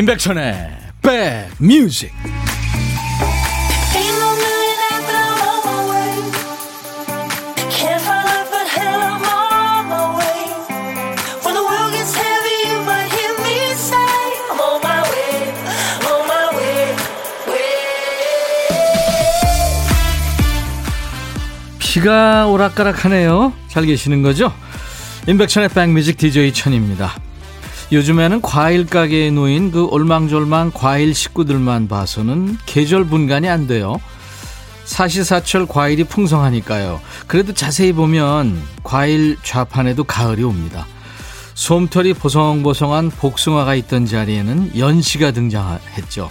임백천의 백뮤직 비가 오락가락하네요. 잘 계시는 거죠? 임백천의 백뮤직 DJ 천입니다. 요즘에는 과일 가게에 놓인 그 올망졸망 과일 식구들만 봐서는 계절 분간이 안 돼요. 사시사철 과일이 풍성하니까요. 그래도 자세히 보면 과일 좌판에도 가을이 옵니다. 솜털이 보송보송한 복숭아가 있던 자리에는 연시가 등장했죠.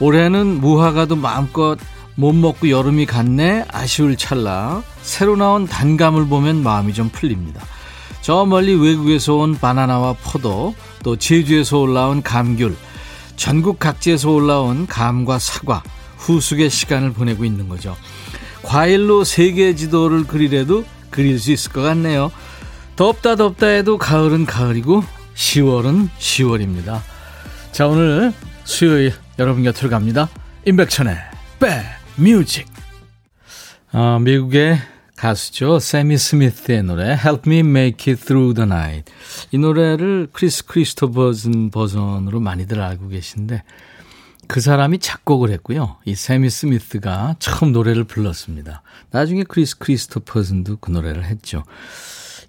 올해는 무화과도 마음껏 못 먹고 여름이 갔네 아쉬울 찰나 새로 나온 단감을 보면 마음이 좀 풀립니다. 저 멀리 외국에서 온 바나나와 포도, 또 제주에서 올라온 감귤, 전국 각지에서 올라온 감과 사과, 후숙의 시간을 보내고 있는 거죠. 과일로 세계 지도를 그리래도 그릴 수 있을 것 같네요. 덥다 덥다 해도 가을은 가을이고 10월은 10월입니다. 자 오늘 수요일 여러분 곁으로 갑니다. 임백천의 백뮤직 아, 미국의 가수죠. 세미 스미스의 노래 Help Me Make It Through the Night. 이 노래를 크리스 크리스토퍼슨 버전으로 많이들 알고 계신데 그 사람이 작곡을 했고요. 이 세미 스미스가 처음 노래를 불렀습니다. 나중에 크리스 크리스토퍼슨도 그 노래를 했죠.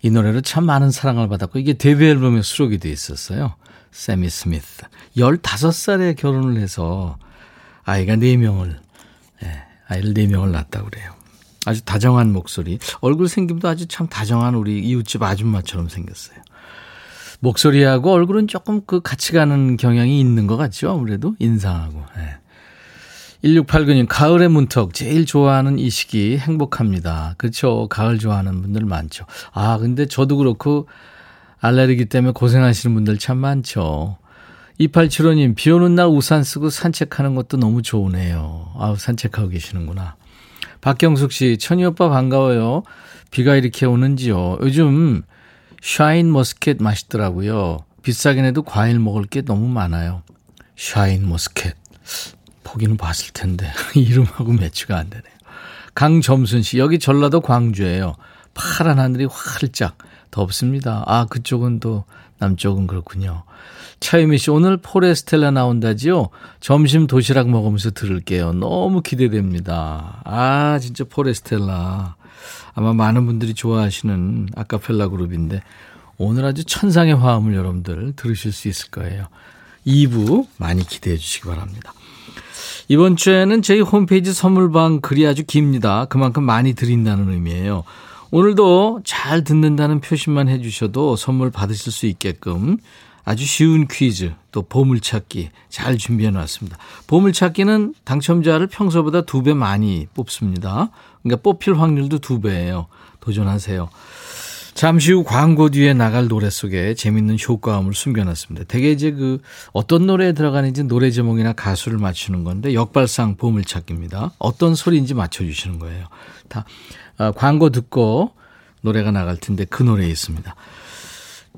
이 노래로 참 많은 사랑을 받았고 이게 데뷔 앨범에 수록이 돼 있었어요. 세미 스미스. 15살에 결혼을 해서 아이가 4명을 예, 아이를 4명을 낳았다고 그래요. 아주 다정한 목소리. 얼굴 생김도 아주 참 다정한 우리 이웃집 아줌마처럼 생겼어요. 목소리하고 얼굴은 조금 그 같이 가는 경향이 있는 것 같죠? 아무래도 인상하고. 네. 1689님, 가을의 문턱. 제일 좋아하는 이 시기 행복합니다. 그렇죠. 가을 좋아하는 분들 많죠. 아, 근데 저도 그렇고 알레르기 때문에 고생하시는 분들 참 많죠. 2875님, 비 오는 날 우산 쓰고 산책하는 것도 너무 좋으네요. 아우, 산책하고 계시는구나. 박경숙 씨, 천희 오빠 반가워요. 비가 이렇게 오는지요. 요즘 샤인 머스켓 맛있더라고요. 비싸긴 해도 과일 먹을 게 너무 많아요. 샤인 머스켓. 보기는 봤을 텐데 이름하고 매치가 안 되네요. 강점순 씨, 여기 전라도 광주예요. 파란 하늘이 활짝 덥습니다. 아, 그쪽은 또 남쪽은 그렇군요. 차유미 씨, 오늘 포레스텔라 나온다지요? 점심 도시락 먹으면서 들을게요. 너무 기대됩니다. 아, 진짜 포레스텔라. 아마 많은 분들이 좋아하시는 아카펠라 그룹인데, 오늘 아주 천상의 화음을 여러분들 들으실 수 있을 거예요. 2부 많이 기대해 주시기 바랍니다. 이번 주에는 저희 홈페이지 선물방 글이 아주 깁니다. 그만큼 많이 드린다는 의미예요. 오늘도 잘 듣는다는 표시만 해주셔도 선물 받으실 수 있게끔 아주 쉬운 퀴즈, 또 보물찾기 잘 준비해 놨습니다. 보물찾기는 당첨자를 평소보다 두 배 많이 뽑습니다. 그러니까 뽑힐 확률도 두 배예요. 도전하세요. 잠시 후 광고 뒤에 나갈 노래 속에 재밌는 효과음을 숨겨놨습니다. 대개 이제 그 어떤 노래에 들어가는지 노래 제목이나 가수를 맞추는 건데 역발상 보물찾기입니다. 어떤 소리인지 맞춰주시는 거예요. 다 아, 광고 듣고 노래가 나갈 텐데 그 노래에 있습니다.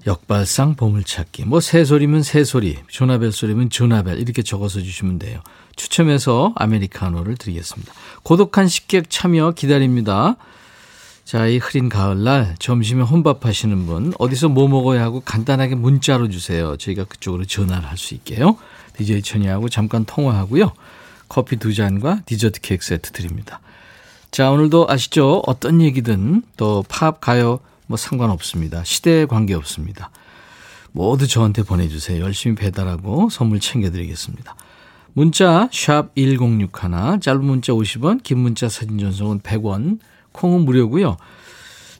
역발상 보물찾기. 뭐 새소리면 새소리, 조나벨 소리면 조나벨 이렇게 적어서 주시면 돼요. 추첨해서 아메리카노를 드리겠습니다. 고독한 식객 참여 기다립니다. 자, 이 흐린 가을날 점심에 혼밥 하시는 분 어디서 뭐 먹어야 하고 간단하게 문자로 주세요. 저희가 그쪽으로 전화를 할 수 있게요. DJ 천이하고 잠깐 통화하고요. 커피 두 잔과 디저트 케이크 세트 드립니다. 자, 오늘도 아시죠? 어떤 얘기든 또 팝, 가요, 뭐 상관없습니다. 시대에 관계없습니다. 모두 저한테 보내주세요. 열심히 배달하고 선물 챙겨드리겠습니다. 문자 1061, 짧은 문자 50원, 긴 문자 사진 전송은 100원, 콩은 무료고요.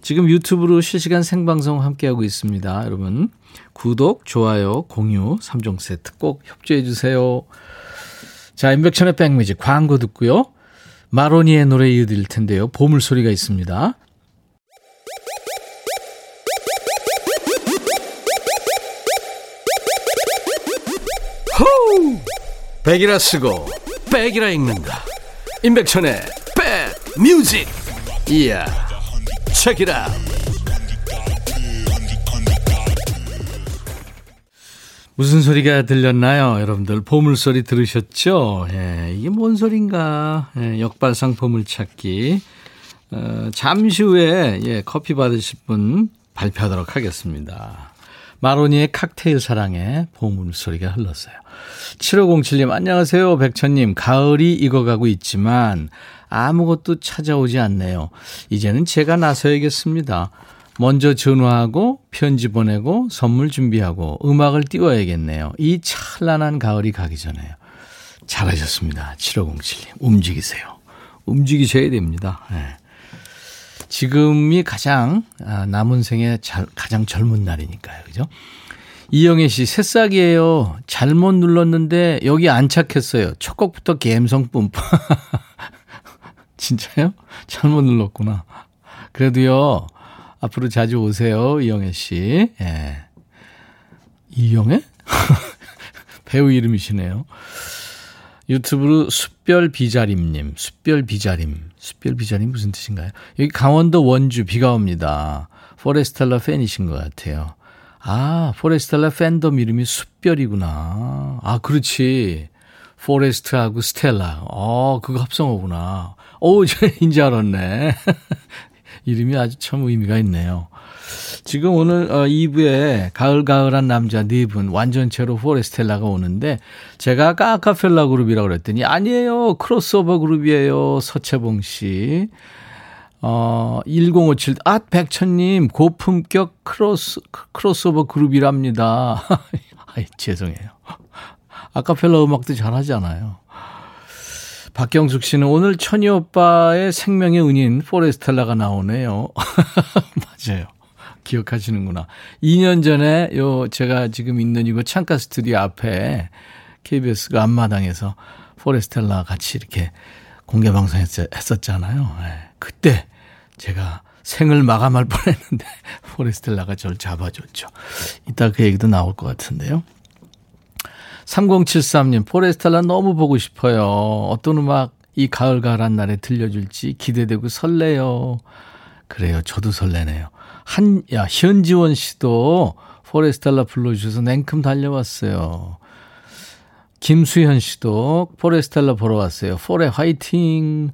지금 유튜브로 실시간 생방송 함께하고 있습니다. 여러분 구독, 좋아요, 공유 3종 세트 꼭 협조해 주세요. 자, 임백천의 백뮤직 광고 듣고요. 마로니의 노래 이어드릴 텐데요. 보물소리가 있습니다. 백이라 쓰고 백이라 읽는다. 임백천의 백뮤직. 이야. 책이라. 무슨 소리가 들렸나요? 여러분들 보물소리 들으셨죠? 예, 이게 뭔 소린가? 예, 역발상 보물찾기. 어, 잠시 후에 예, 커피 받으실 분 발표하도록 하겠습니다. 마로니의 칵테일 사랑에 보물소리가 흘렀어요. 7507님 안녕하세요. 백천님 가을이 익어가고 있지만 아무것도 찾아오지 않네요. 이제는 제가 나서야겠습니다. 먼저 전화하고 편지 보내고 선물 준비하고 음악을 띄워야겠네요. 이 찬란한 가을이 가기 전에요. 잘하셨습니다. 7507님. 움직이세요. 움직이셔야 됩니다. 네. 지금이 가장 아, 남은 생에 가장 젊은 날이니까요. 그죠? 이영애 씨, 새싹이에요. 잘못 눌렀는데 여기 안 착했어요. 첫 곡부터 갬성 뿜뿜. 진짜요? 잘못 눌렀구나. 그래도요, 앞으로 자주 오세요, 이영애 씨. 예. 이영애? 배우 이름이시네요. 유튜브로 숯별 비자림님, 숯별 비자림. 숯별 비자림 무슨 뜻인가요? 여기 강원도 원주 비가 옵니다. 포레스텔라 팬이신 것 같아요. 아, 포레스텔라 팬덤 이름이 숯별이구나. 아, 그렇지. Forest하고 Stella. 어, 그거 합성어구나. 오, 저 인제 알았네. 이름이 아주 참 의미가 있네요. 지금 오늘 2부에 어, 가을가을한 남자 네 분 완전체로 포레스텔라가 오는데 제가 아까 아카펠라 그룹이라고 그랬더니 아니에요. 크로스오버 그룹이에요. 서채봉 씨. 어, 1057. 아, 백천님, 고품격 크로스, 크로스오버 그룹이랍니다. 아이, 죄송해요. 아카펠라 음악도 잘 하잖아요. 박경숙 씨는 오늘 천희 오빠의 생명의 은인 포레스텔라가 나오네요. 맞아요. 기억하시는구나. 2년 전에 요 제가 지금 있는 이거 창가 스튜디오 앞에 KBS가 앞마당에서 포레스텔라 같이 이렇게 공개 방송했었잖아요. 네. 그때 제가 생을 마감할 뻔했는데 포레스텔라가 저를 잡아줬죠. 이따 그 얘기도 나올 것 같은데요. 3073님, 포레스텔라 너무 보고 싶어요. 어떤 음악 이 가을 가을한 날에 들려줄지 기대되고 설레요. 그래요. 저도 설레네요. 한, 야, 현지원 씨도 포레스텔라 불러주셔서 냉큼 달려왔어요. 김수현 씨도 포레스텔라 보러 왔어요. 포레 화이팅!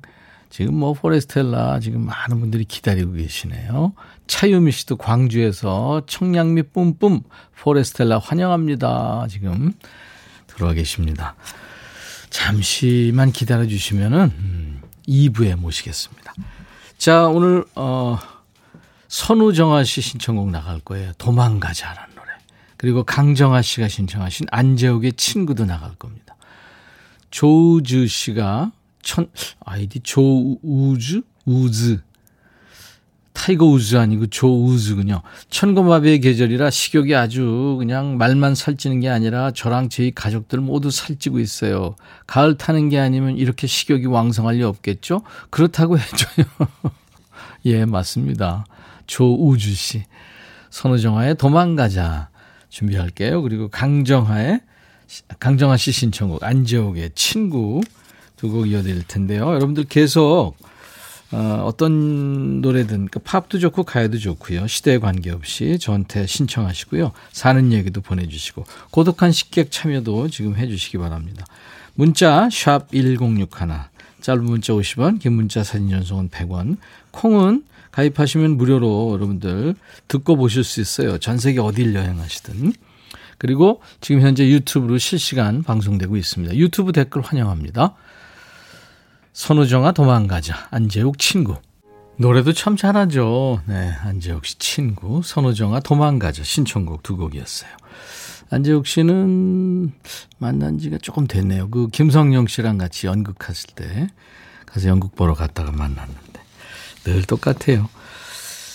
지금 뭐 포레스텔라 지금 많은 분들이 기다리고 계시네요. 차유미 씨도 광주에서 청량미 뿜뿜 포레스텔라 환영합니다. 지금 들어와 계십니다. 잠시만 기다려 주시면은 음, 2부에 모시겠습니다. 자, 오늘 어 선우정아 씨 신청곡 나갈 거예요. 도망가자라는 노래. 그리고 강정아 씨가 신청하신 안재욱의 친구도 나갈 겁니다. 조우주 씨가 천 아이디 조우주 우즈 타이거 우즈 아니고 조우즈군요. 천고마비의 계절이라 식욕이 아주 그냥 말만 살찌는 게 아니라 저랑 저희 가족들 모두 살찌고 있어요. 가을 타는 게 아니면 이렇게 식욕이 왕성할 리 없겠죠? 그렇다고 해줘요. 예, 맞습니다. 조우주 씨. 선우정아의 도망가자 준비할게요. 그리고 강정하의, 강정하 씨 신청곡, 안재욱의 친구 두 곡 이어드릴 텐데요. 여러분들 계속 어, 어떤 노래든 그 팝도 좋고 가요도 좋고요. 시대에 관계없이 저한테 신청하시고요. 사는 얘기도 보내주시고 고독한 식객 참여도 지금 해주시기 바랍니다. 문자 샵 1061, 짧은 문자 50원, 긴 문자 사진 전송은 100원, 콩은 가입하시면 무료로 여러분들 듣고 보실 수 있어요. 전 세계 어딜 여행하시든. 그리고 지금 현재 유튜브로 실시간 방송되고 있습니다. 유튜브 댓글 환영합니다. 선우정아 도망가자. 안재욱 친구. 노래도 참 잘하죠. 네, 안재욱 씨 친구. 선우정아 도망가자. 신청곡 두 곡이었어요. 안재욱 씨는 만난 지가 조금 됐네요. 그 김성령 씨랑 같이 연극했을 때 가서 연극 보러 갔다가 만났는데. 늘 똑같아요.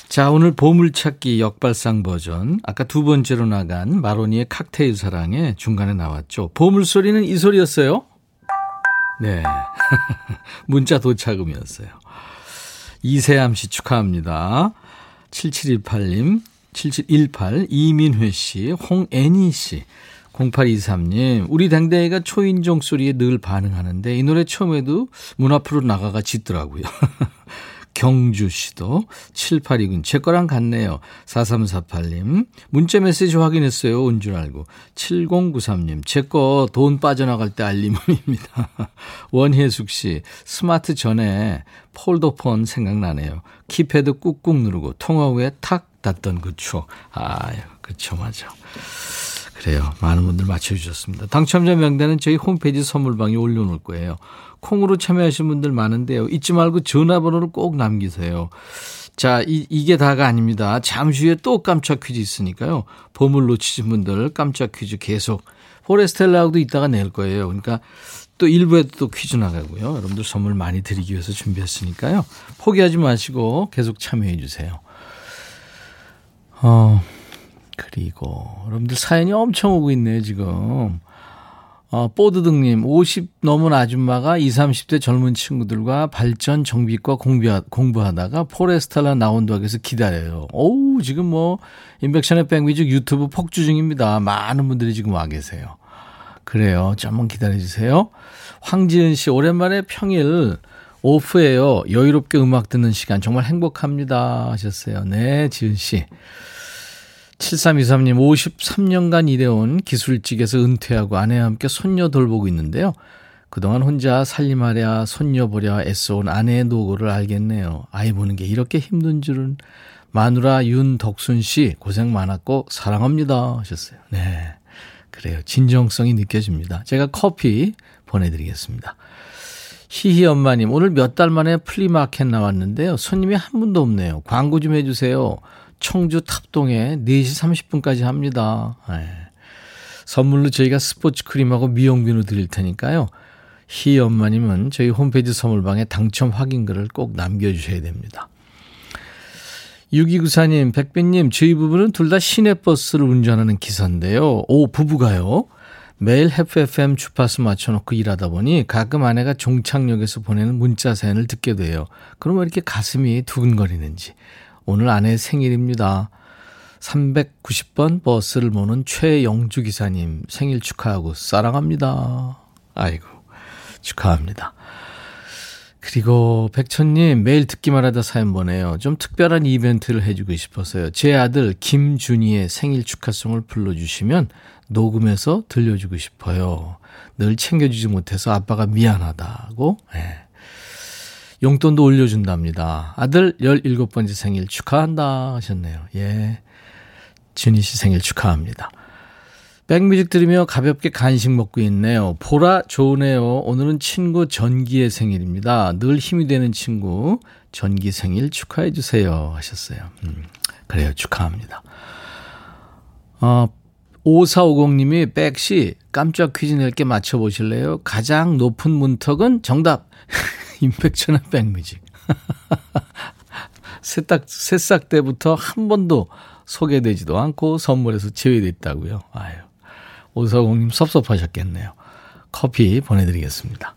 자, 오늘 보물찾기 역발상 버전. 아까 두 번째로 나간 마로니의 칵테일 사랑에 중간에 나왔죠. 보물소리는 이 소리였어요. 네. 문자 도착음이었어요. 이세암 씨 축하합니다. 7718님, 7718, 이민회 씨, 홍애니 씨, 0823님, 우리 댕댕이가 초인종 소리에 늘 반응하는데 이 노래 처음에도 문 앞으로 나가가 짖더라고요. 경주시도 782군 제 거랑 같네요. 4348님 문자 메시지 확인했어요. 온 줄 알고 7093님 제 거 돈 빠져나갈 때 알림입니다. 원혜숙 씨 스마트 전에 폴더폰 생각나네요. 키패드 꾹꾹 누르고 통화 후에 탁 닫던 그 추억. 아유 그쵸 맞아. 그래요. 많은 분들 맞춰주셨습니다. 당첨자 명단은 저희 홈페이지 선물방에 올려놓을 거예요. 콩으로 참여하신 분들 많은데요. 잊지 말고 전화번호를 꼭 남기세요. 자, 이, 이게 다가 아닙니다. 잠시 후에 또 깜짝 퀴즈 있으니까요. 보물 놓치신 분들 깜짝 퀴즈 계속 포레스텔라하고도 이따가 낼 거예요. 그러니까 또 일부에도 또 퀴즈 나가고요. 여러분들 선물 많이 드리기 위해서 준비했으니까요. 포기하지 마시고 계속 참여해 주세요. 어, 그리고 여러분들 사연이 엄청 오고 있네요, 지금. 어, 뽀드득님, 50 넘은 아줌마가 20, 30대 젊은 친구들과 발전 정비과 공부하, 공부하다가 포레스탈라 나온다고 해서 기다려요. 오우, 지금 뭐, 인백션의 백뮤직 유튜브 폭주 중입니다. 많은 분들이 지금 와 계세요. 그래요. 좀만 기다려주세요. 황지은 씨, 오랜만에 평일 오프예요. 여유롭게 음악 듣는 시간 정말 행복합니다. 하셨어요. 네, 지은 씨. 7323님, 53년간 일해온 기술직에서 은퇴하고 아내와 함께 손녀 돌보고 있는데요. 그동안 혼자 살림하랴, 손녀 보랴 애써온 아내의 노고를 알겠네요. 아이 보는 게 이렇게 힘든 줄은. 마누라 윤덕순 씨, 고생 많았고, 사랑합니다. 하셨어요. 네. 그래요. 진정성이 느껴집니다. 제가 커피 보내드리겠습니다. 희희 엄마님, 오늘 몇 달 만에 플리마켓 나왔는데요. 손님이 한 분도 없네요. 광고 좀 해주세요. 청주 탑동에 4시 30분까지 합니다. 네. 선물로 저희가 스포츠 크림하고 미용 비누 드릴 테니까요. 희 엄마님은 저희 홈페이지 선물방에 당첨 확인글을 꼭 남겨주셔야 됩니다. 6294님, 백빈님, 저희 부부는 둘 다 시내버스를 운전하는 기사인데요. 오, 부부가요? 매일 해프 FM 주파수 맞춰놓고 일하다 보니 가끔 아내가 종착역에서 보내는 문자 사연을 듣게 돼요. 그러면 이렇게 가슴이 두근거리는지. 오늘 아내 생일입니다. 390번 버스를 모는 최영주 기사님 생일 축하하고 사랑합니다. 아이고, 축하합니다. 그리고 백천님 매일 듣기만 하다 사연 보내요. 좀 특별한 이벤트를 해주고 싶어서요. 제 아들 김준희의 생일 축하송을 불러주시면 녹음해서 들려주고 싶어요. 늘 챙겨주지 못해서 아빠가 미안하다고. 네. 용돈도 올려준답니다. 아들 17번째 생일 축하한다 하셨네요. 예. 준희 씨 생일 축하합니다. 백뮤직 들으며 가볍게 간식 먹고 있네요. 보라 좋으네요. 오늘은 친구 전기의 생일입니다. 늘 힘이 되는 친구 전기 생일 축하해 주세요 하셨어요. 음, 그래요. 축하합니다. 어, 5450님이 백씨 깜짝 퀴즈 낼게 맞춰보실래요? 가장 높은 문턱은 정답. 임팩천의 백뮤직. 새싹, 새싹 때부터 한 번도 소개되지도 않고 선물에서 제외됐다고요. 아유. 오사공님 섭섭하셨겠네요. 커피 보내드리겠습니다.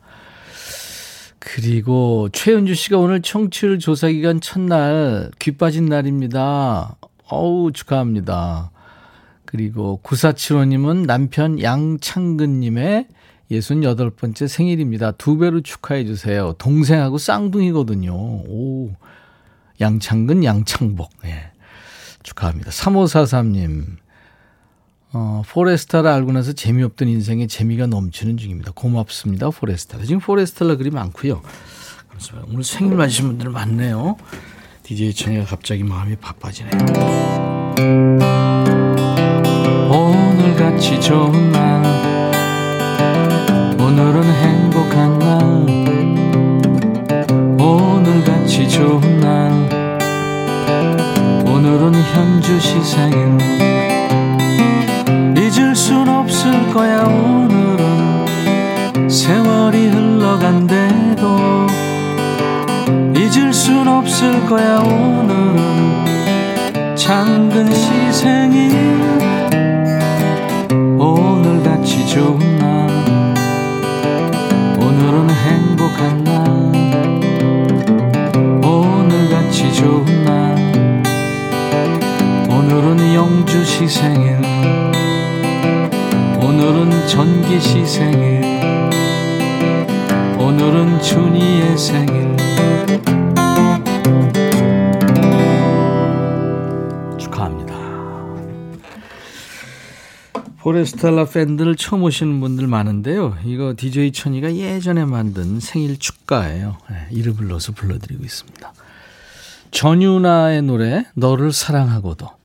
그리고 최은주 씨가 오늘 청취율 조사 기간 첫날 귀 빠진 날입니다. 어우, 축하합니다. 그리고 9475님은 남편 양창근님의 68번째 생일입니다. 두 배로 축하해 주세요. 동생하고 쌍둥이거든요. 오, 양창근, 양창복. 예. 축하합니다. 3543님. 어, 포레스텔라를 알고 나서 재미없던 인생에 재미가 넘치는 중입니다. 고맙습니다. 포레스텔라. 지금 포레스텔라 그리 많고요. 오늘 생일 맞으신 분들 많네요. DJ 천이가 갑자기 마음이 바빠지네요. 오늘같이 좋은 날 오늘은 행복한 날. 오늘같이 좋은 날. 오늘은 현주 시 생일. 잊을 순 없을 거야 오늘은. 세월이 흘러간대도. 잊을 순 없을 거야 오늘은. 작은 시 생일. 오늘같이 좋은 날 민기 시 생일. 오늘은 준이의 생일. 축하합니다. 포레스텔라 팬들 처음 오시는 분들 많은데요. 이거 DJ 천이가 예전에 만든 생일 축가예요. 네, 이름을 넣어서 불러드리고 있습니다. 전유나의 노래 너를 사랑하고도.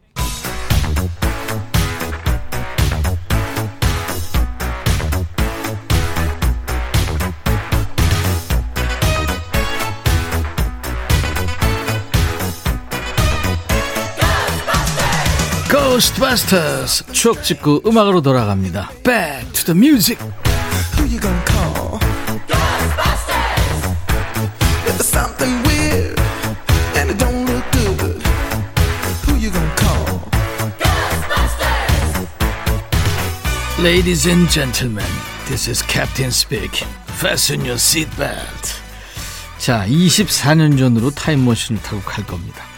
고스트바스터스 추억 찍고 음악으로 돌아갑니다. Back to the music. Ladies and gentlemen, this is Captain speaking. Fasten your seatbelt. 자, 24년 전으로 타임머신을 타고 갈 겁니다.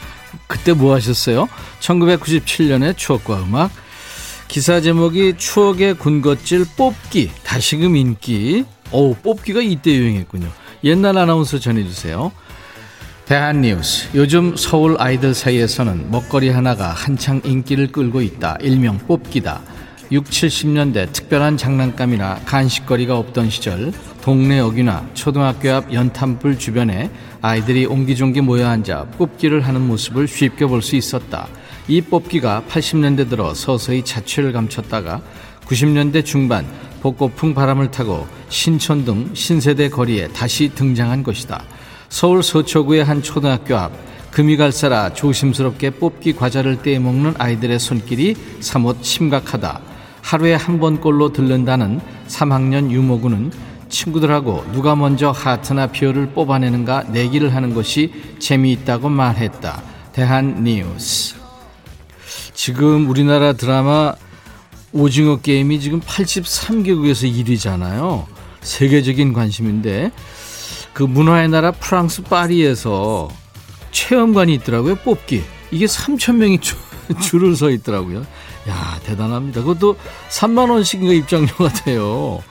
그때 뭐 하셨어요? 1997년의 추억과 음악. 기사 제목이 추억의 군것질 뽑기, 다시금 인기. 오, 뽑기가 이때 유행했군요. 옛날 아나운서 전해주세요. 대한뉴스. 요즘 서울 아이들 사이에서는 먹거리 하나가 한창 인기를 끌고 있다. 일명 뽑기다. 6, 70년대 특별한 장난감이나 간식거리가 없던 시절 동네 어귀나 초등학교 앞 연탄불 주변에 아이들이 옹기종기 모여 앉아 뽑기를 하는 모습을 쉽게 볼 수 있었다. 이 뽑기가 80년대 들어 서서히 자취를 감췄다가 90년대 중반 복고풍 바람을 타고 신촌 등 신세대 거리에 다시 등장한 것이다. 서울 서초구의 한 초등학교 앞 금이 갈사라 조심스럽게 뽑기 과자를 떼먹는 아이들의 손길이 사뭇 심각하다. 하루에 한 번꼴로 들른다는 3학년 유모군은 친구들하고 누가 먼저 하트나 별을 뽑아내는가 내기를 하는 것이 재미있다고 말했다. 대한 뉴스. 지금 우리나라 드라마 오징어 게임이 지금 83개국에서 1위잖아요. 세계적인 관심인데 그 문화의 나라 프랑스 파리에서 체험관이 있더라고요. 뽑기. 이게 3천 명이 줄을 서 있더라고요. 야 대단합니다. 그것도 3만 원씩인가 입장료가 돼요.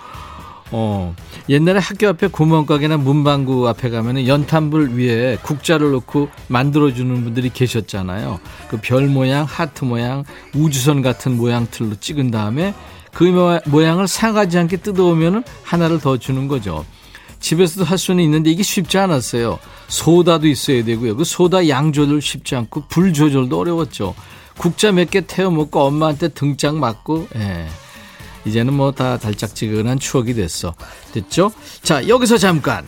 어 옛날에 학교 앞에 구멍가게나 문방구 앞에 가면은 연탄불 위에 국자를 놓고 만들어주는 분들이 계셨잖아요. 그 별 모양, 하트 모양, 우주선 같은 모양틀로 찍은 다음에 그 모양을 상하지 않게 뜯어오면은 하나를 더 주는 거죠. 집에서도 할 수는 있는데 이게 쉽지 않았어요. 소다도 있어야 되고요. 그 소다 양 조절 쉽지 않고 불 조절도 어려웠죠. 국자 몇 개 태워 먹고 엄마한테 등짝 맞고 예. 이제는 뭐 다 달짝지근한 추억이 됐어. 됐죠? 자, 여기서 잠깐.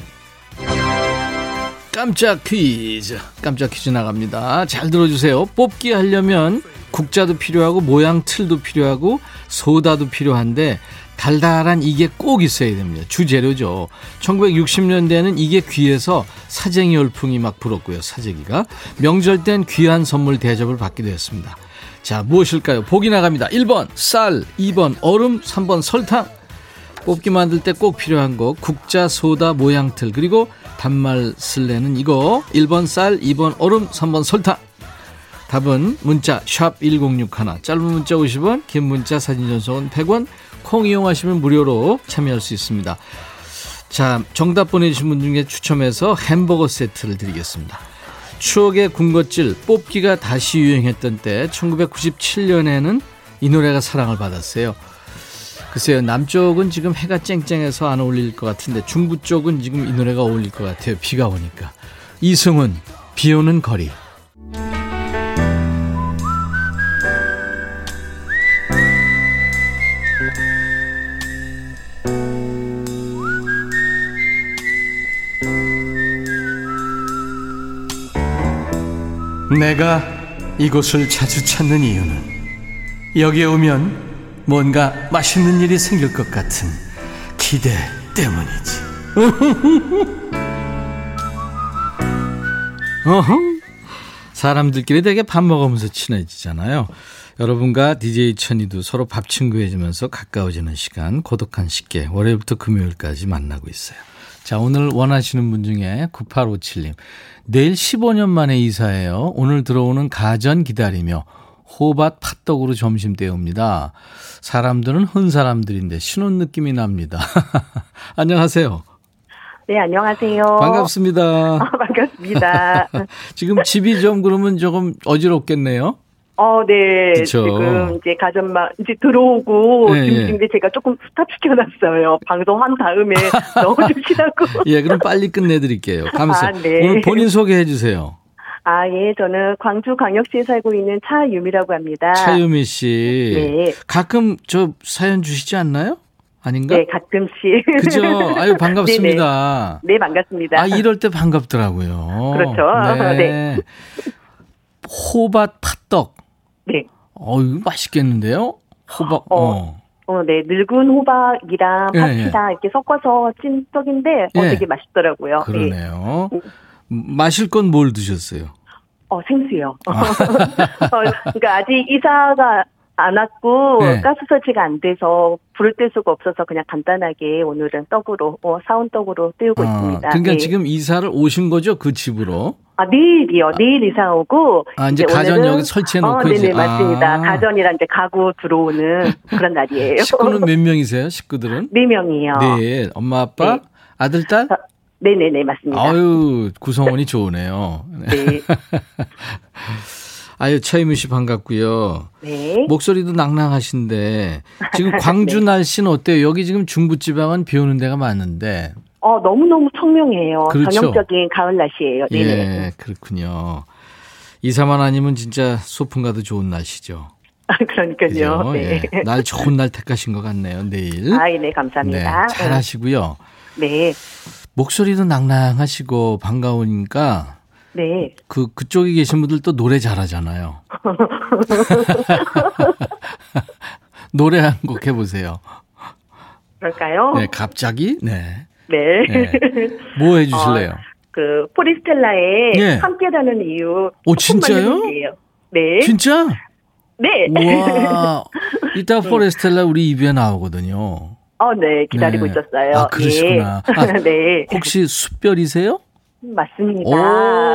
깜짝 퀴즈. 깜짝 퀴즈 나갑니다. 잘 들어주세요. 뽑기 하려면 국자도 필요하고 모양 틀도 필요하고 소다도 필요한데 달달한 이게 꼭 있어야 됩니다. 주재료죠. 1960년대에는 이게 귀해서 사쟁이 열풍이 막 불었고요. 사재기가. 명절 땐 귀한 선물 대접을 받기도 했습니다. 자, 무엇일까요? 보기 나갑니다. 1번 쌀, 2번 얼음, 3번 설탕. 뽑기 만들 때 꼭 필요한 거 국자, 소다, 모양틀 그리고 단말 쓸래는 이거 1번 쌀, 2번 얼음, 3번 설탕. 답은 문자 샵 1061, 짧은 문자 50원, 긴 문자 사진 전송은 100원, 콩 이용하시면 무료로 참여할 수 있습니다. 자, 정답 보내주신 분 중에 추첨해서 햄버거 세트를 드리겠습니다. 추억의 군것질 뽑기가 다시 유행했던 때 1997년에는 이 노래가 사랑을 받았어요. 글쎄요, 남쪽은 지금 해가 쨍쨍해서 안 어울릴 것 같은데 중부 쪽은 지금 이 노래가 어울릴 것 같아요. 비가 오니까. 이승훈, 비 오는 거리. 내가 이곳을 자주 찾는 이유는 여기에 오면 뭔가 맛있는 일이 생길 것 같은 기대 때문이지. 어흥. 사람들끼리 되게 밥 먹으면서 친해지잖아요. 여러분과 DJ 천이도 서로 밥 친구해지면서 가까워지는 시간, 고독한 식객, 월요일부터 금요일까지 만나고 있어요. 자, 오늘 원하시는 분 중에 9857님. 내일 15년 만에 이사해요. 오늘 들어오는 가전 기다리며 호박 팥떡으로 점심 때웁니다. 사람들은 흔 사람들인데 신혼 느낌이 납니다. 안녕하세요. 네, 안녕하세요. 반갑습니다. 아, 반갑습니다. 지금 집이 좀 그러면 조금 어지럽겠네요. 어, 네. 그쵸. 지금 이제 가전만 이제 들어오고 예, 지금 예. 근데 제가 조금 스탑 시켜놨어요. 방송한 다음에 넣어주시라고. 예, 그럼 빨리 끝내드릴게요. 감사. 아, 네. 오늘 본인 소개해 주세요. 아, 예. 저는 광주광역시에 살고 있는 차유미라고 합니다. 차유미 씨. 네. 가끔 저 사연 주시지 않나요? 아닌가? 네, 가끔씩. 그죠? 아유, 반갑습니다. 네, 반갑습니다. 아, 이럴 때 반갑더라고요. 그렇죠. 네. 호박 팥떡. 네. 어, 이거 맛있겠는데요? 호박, 어. 어. 어, 네. 늙은 호박이랑 예, 팥이랑 이렇게 섞어서 찐 떡인데 어, 예. 되게 맛있더라고요. 네. 그러네요. 마실 건 뭘 드셨어요? 어, 생수요. 아. 어, 그러니까 아직 이사가 안 왔고 네. 가스 설치가 안 돼서 불을 뗄 수가 없어서 그냥 간단하게 오늘은 떡으로 어, 사온 떡으로 때우고 아, 있습니다. 그러니까 네. 지금 이사를 오신 거죠? 그 집으로? 아 내일이요. 내일 이사 오고 아, 이제 이제 가전 여기 설치해 놓고 어, 네네 이제. 맞습니다. 아. 가전이랑 이제 가구 들어오는 그런 날이에요. 식구는 몇 명이세요? 식구들은? 네 명이요. 네. 엄마, 아빠, 네. 아들, 딸? 아, 네네네 맞습니다. 아유, 구성원이 좋으네요. 네. 네. 아유, 차이무 씨 반갑고요. 네. 목소리도 낭낭하신데 지금 광주 날씨는 어때요? 여기 지금 중부 지방은 비 오는 데가 많은데. 어 너무 너무 청명해요. 그렇죠. 전형적인 가을 날씨예요. 네네. 예, 그렇군요. 이사만 아니면 진짜 소풍 가도 좋은 날씨죠. 아, 그러니까요. 네. 예. 날 좋은 날 택하신 것 같네요, 내일. 아, 네, 네, 감사합니다. 잘 하시고요. 네, 목소리도 낭낭하시고 반가우니까 네. 그 그쪽에 계신 분들 또 노래 잘하잖아요. 노래 한 곡 해보세요. 그럴까요? 네, 갑자기 네, 네. 네. 뭐 해주실래요? 그 포리스텔라의 네. 함께라는 이유. 오, 진짜요? 네. 진짜? 네. 우와, 이따 포레스텔라 우리 이부에 나오거든요. 어, 네, 기다리고 네. 있었어요. 아, 그러시구나. 예. 아, 네. 혹시 숲별이세요? 맞습니다.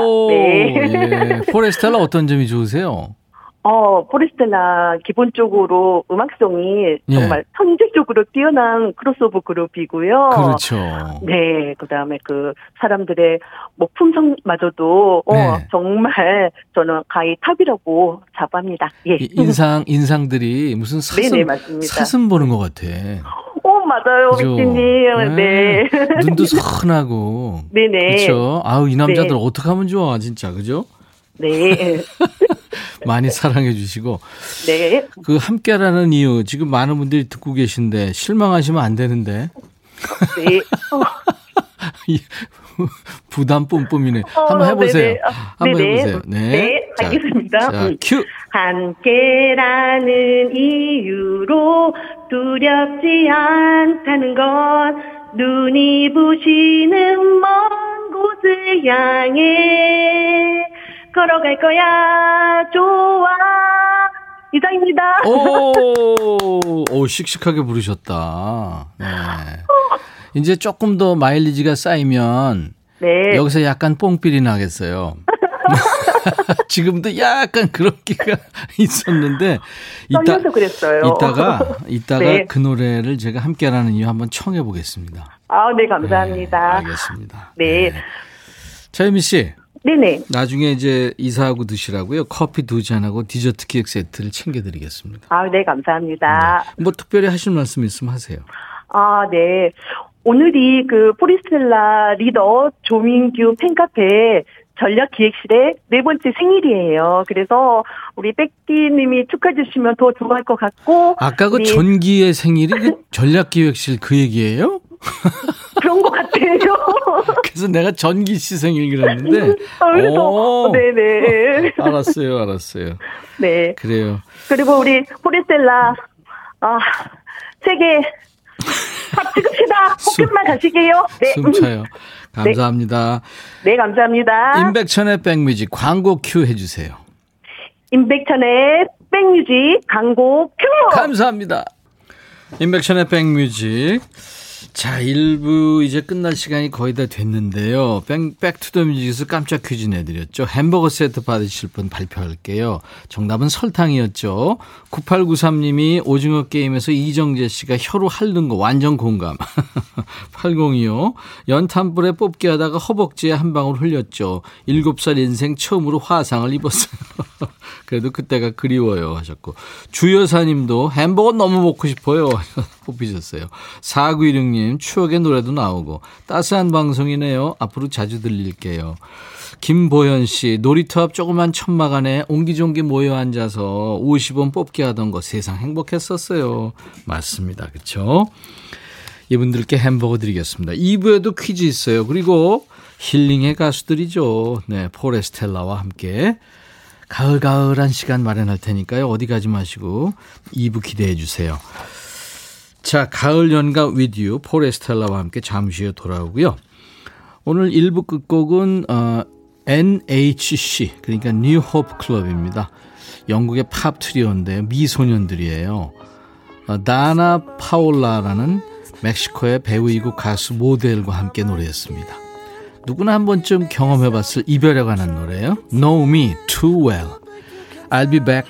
오, 네. 예. 포레스텔라 어떤 점이 좋으세요? 어, 포레스텔라 기본적으로 음악성이 예. 정말 천재적으로 뛰어난 크로스오버 그룹이고요. 그렇죠. 네, 그 다음에 그 사람들의 뭐 품성마저도 어, 네. 정말 저는 가히 top이라고 자부합니다. 예. 이 인상 인상들이 무슨 사슴 네네. 사슴 보는 것 같아. 어, 맞아요, 그죠? 미씨님. 네. 눈도 선하고. 네네. 그렇죠. 아우 이 남자들 네. 어떻게 하면 좋아 진짜 그죠? 네. 많이 사랑해 주시고 네. 그 함께라는 이유 지금 많은 분들이 듣고 계신데 실망하시면 안 되는데 네. 어, 이 부담 뿜뿜이네. 어, 한번 해보세요. 네네. 아, 한번 네네. 해보세요. 네. 네, 자, 알겠습니다. 자, 음. 큐. 함께라는 이유로 두렵지 않다는 건 눈이 부시는 먼 곳을 향해 걸어갈 거야 좋아 이상입니다. 오, 오, 씩씩하게 부르셨다. 네. 이제 조금 더 마일리지가 쌓이면 네. 여기서 약간 뽕필이 나겠어요. 지금도 약간 그런 기가 있었는데 이따 그랬어요. 이따가 이따가 네. 그 노래를 제가 함께라는 이유 한번 청해 보겠습니다. 아, 네, 감사합니다. 알겠습니다. 네. 차유미 씨, 네네. 나중에 이제 이사하고 드시라고요. 커피 두 잔하고 디저트 케이크 세트를 챙겨드리겠습니다. 아, 네, 감사합니다. 뭐 특별히 하실 말씀 있으면 하세요. 아, 네. 오늘이 그 포리스텔라 리더 조민규 팬카페 전략 기획실의 네 번째 생일이에요. 그래서 우리 백디님이 축하해 주시면 더 좋아할 것 같고. 아까 그 전기의 생일이 그 전략 기획실 그 얘기예요? 그런 것 같아요. 그래서 내가 전기 씨 생일 그랬는데. 아, 그래서 오. 네네. 알았어요, 알았어요. 네. 그래요. 그리고 우리 포레스텔라 아, 세계 밥 찍읍시다. 포켓만 가시게요. 네. 숨차요. 감사합니다. 네, 네 감사합니다. 임백천의 백뮤직 광고 큐 해주세요. 임백천의 백뮤직 광고 큐. 감사합니다. 임백천의 백뮤직. 자, 1부 이제 끝날 시간이 거의 다 됐는데요. Back to the Music에서 깜짝 퀴즈 내드렸죠. 햄버거 세트 받으실 분 발표할게요. 정답은 설탕이었죠. 9893님이 오징어 게임에서 이정재 씨가 혀로 핥는 거 완전 공감. 8025. 연탄불에 뽑기 하다가 허벅지에 한 방울 흘렸죠. 7살 인생 처음으로 화상을 입었어요. 그래도 그때가 그리워요 하셨고. 주여사님도 햄버거 너무 먹고 싶어요. 뽑히셨어요. 4916님 추억의 노래도 나오고 따스한 방송이네요. 앞으로 자주 들릴게요. 김보현 씨, 놀이터 앞 조그만 천막 안에 옹기종기 모여 앉아서 50원 뽑기 하던 거 세상 행복했었어요. 맞습니다. 그렇죠? 이분들께 햄버거 드리겠습니다. 2부에도 퀴즈 있어요. 그리고 힐링의 가수들이죠. 네, 포레스텔라와 함께 가을가을한 시간 마련할 테니까요. 어디 가지 마시고 2부 기대해 주세요. 자, 가을 연가 위디오 포레스텔라와 함께 잠시 후에 돌아오고요. 오늘 1부 끝곡은 어, NHC 그러니까 New Hope Club입니다. 영국의 팝 트리오인데요. 미소년들이에요. 어, 다나 파올라라는 멕시코의 배우이고 가수 모델과 함께 노래했습니다. 누구나 한 번쯤 경험해봤을 이별에 관한 노래예요. Know Me Too Well. I'll be back.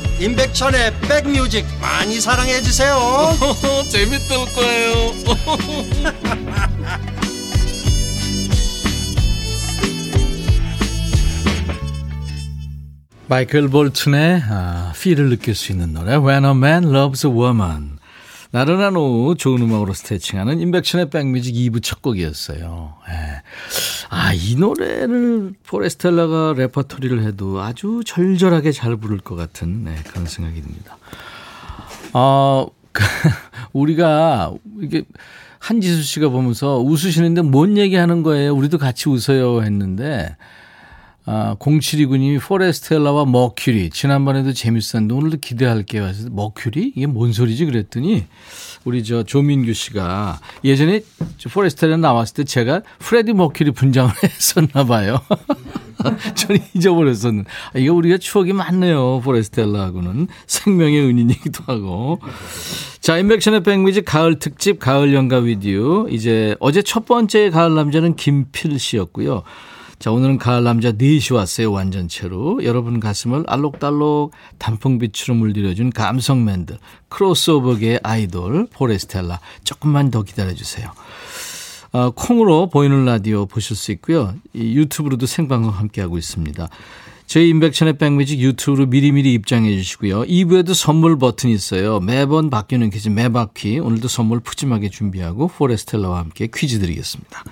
임백천의 백뮤직 많이 사랑해 주세요 재밌을 거예요 마이클 볼튼의 아, 필을 느낄 수 있는 노래 When a Man Loves a Woman 나른한 오후 좋은 음악으로 스트레칭하는 인백션의 백뮤직 2부 첫 곡이었어요. 예. 아, 이 노래를 포레스텔라가 레퍼토리를 해도 아주 절절하게 잘 부를 것 같은 네, 그런 생각이 듭니다. 어, 우리가 이게 한지수 씨가 보면서 웃으시는데 뭔 얘기 하는 거예요? 우리도 같이 웃어요 했는데 아, 0729님이 포레스텔라와 머큐리. 지난번에도 재밌었는데 오늘도 기대할게요. 해서 머큐리? 이게 뭔 소리지? 그랬더니 우리 저 조민규 씨가 예전에 포레스텔라 나왔을 때 제가 프레디 머큐리 분장을 했었나 봐요. 저는 잊어버렸었는. 아, 이게 우리가 추억이 많네요. 포레스텔라하고는 생명의 은인이기도 하고. 자, 임백천의 백뮤직 가을 특집 가을 연가 With you. 이제 어제 첫 번째 가을 남자는 김필 씨였고요. 자, 오늘은 가을 남자 넷이 왔어요, 완전체로. 여러분 가슴을 알록달록 단풍빛으로 물들여준 감성맨들, 크로스오버계의 아이돌, 포레스텔라. 조금만 더 기다려주세요. 어, 콩으로 보이는 라디오 보실 수 있고요. 이 유튜브로도 생방송 함께하고 있습니다. 저희 임백천의 백뮤직 유튜브로 미리미리 입장해 주시고요. 2부에도 선물 버튼이 있어요. 매번 바뀌는 퀴즈 매바퀴. 오늘도 선물 푸짐하게 준비하고 포레스텔라와 함께 퀴즈 드리겠습니다.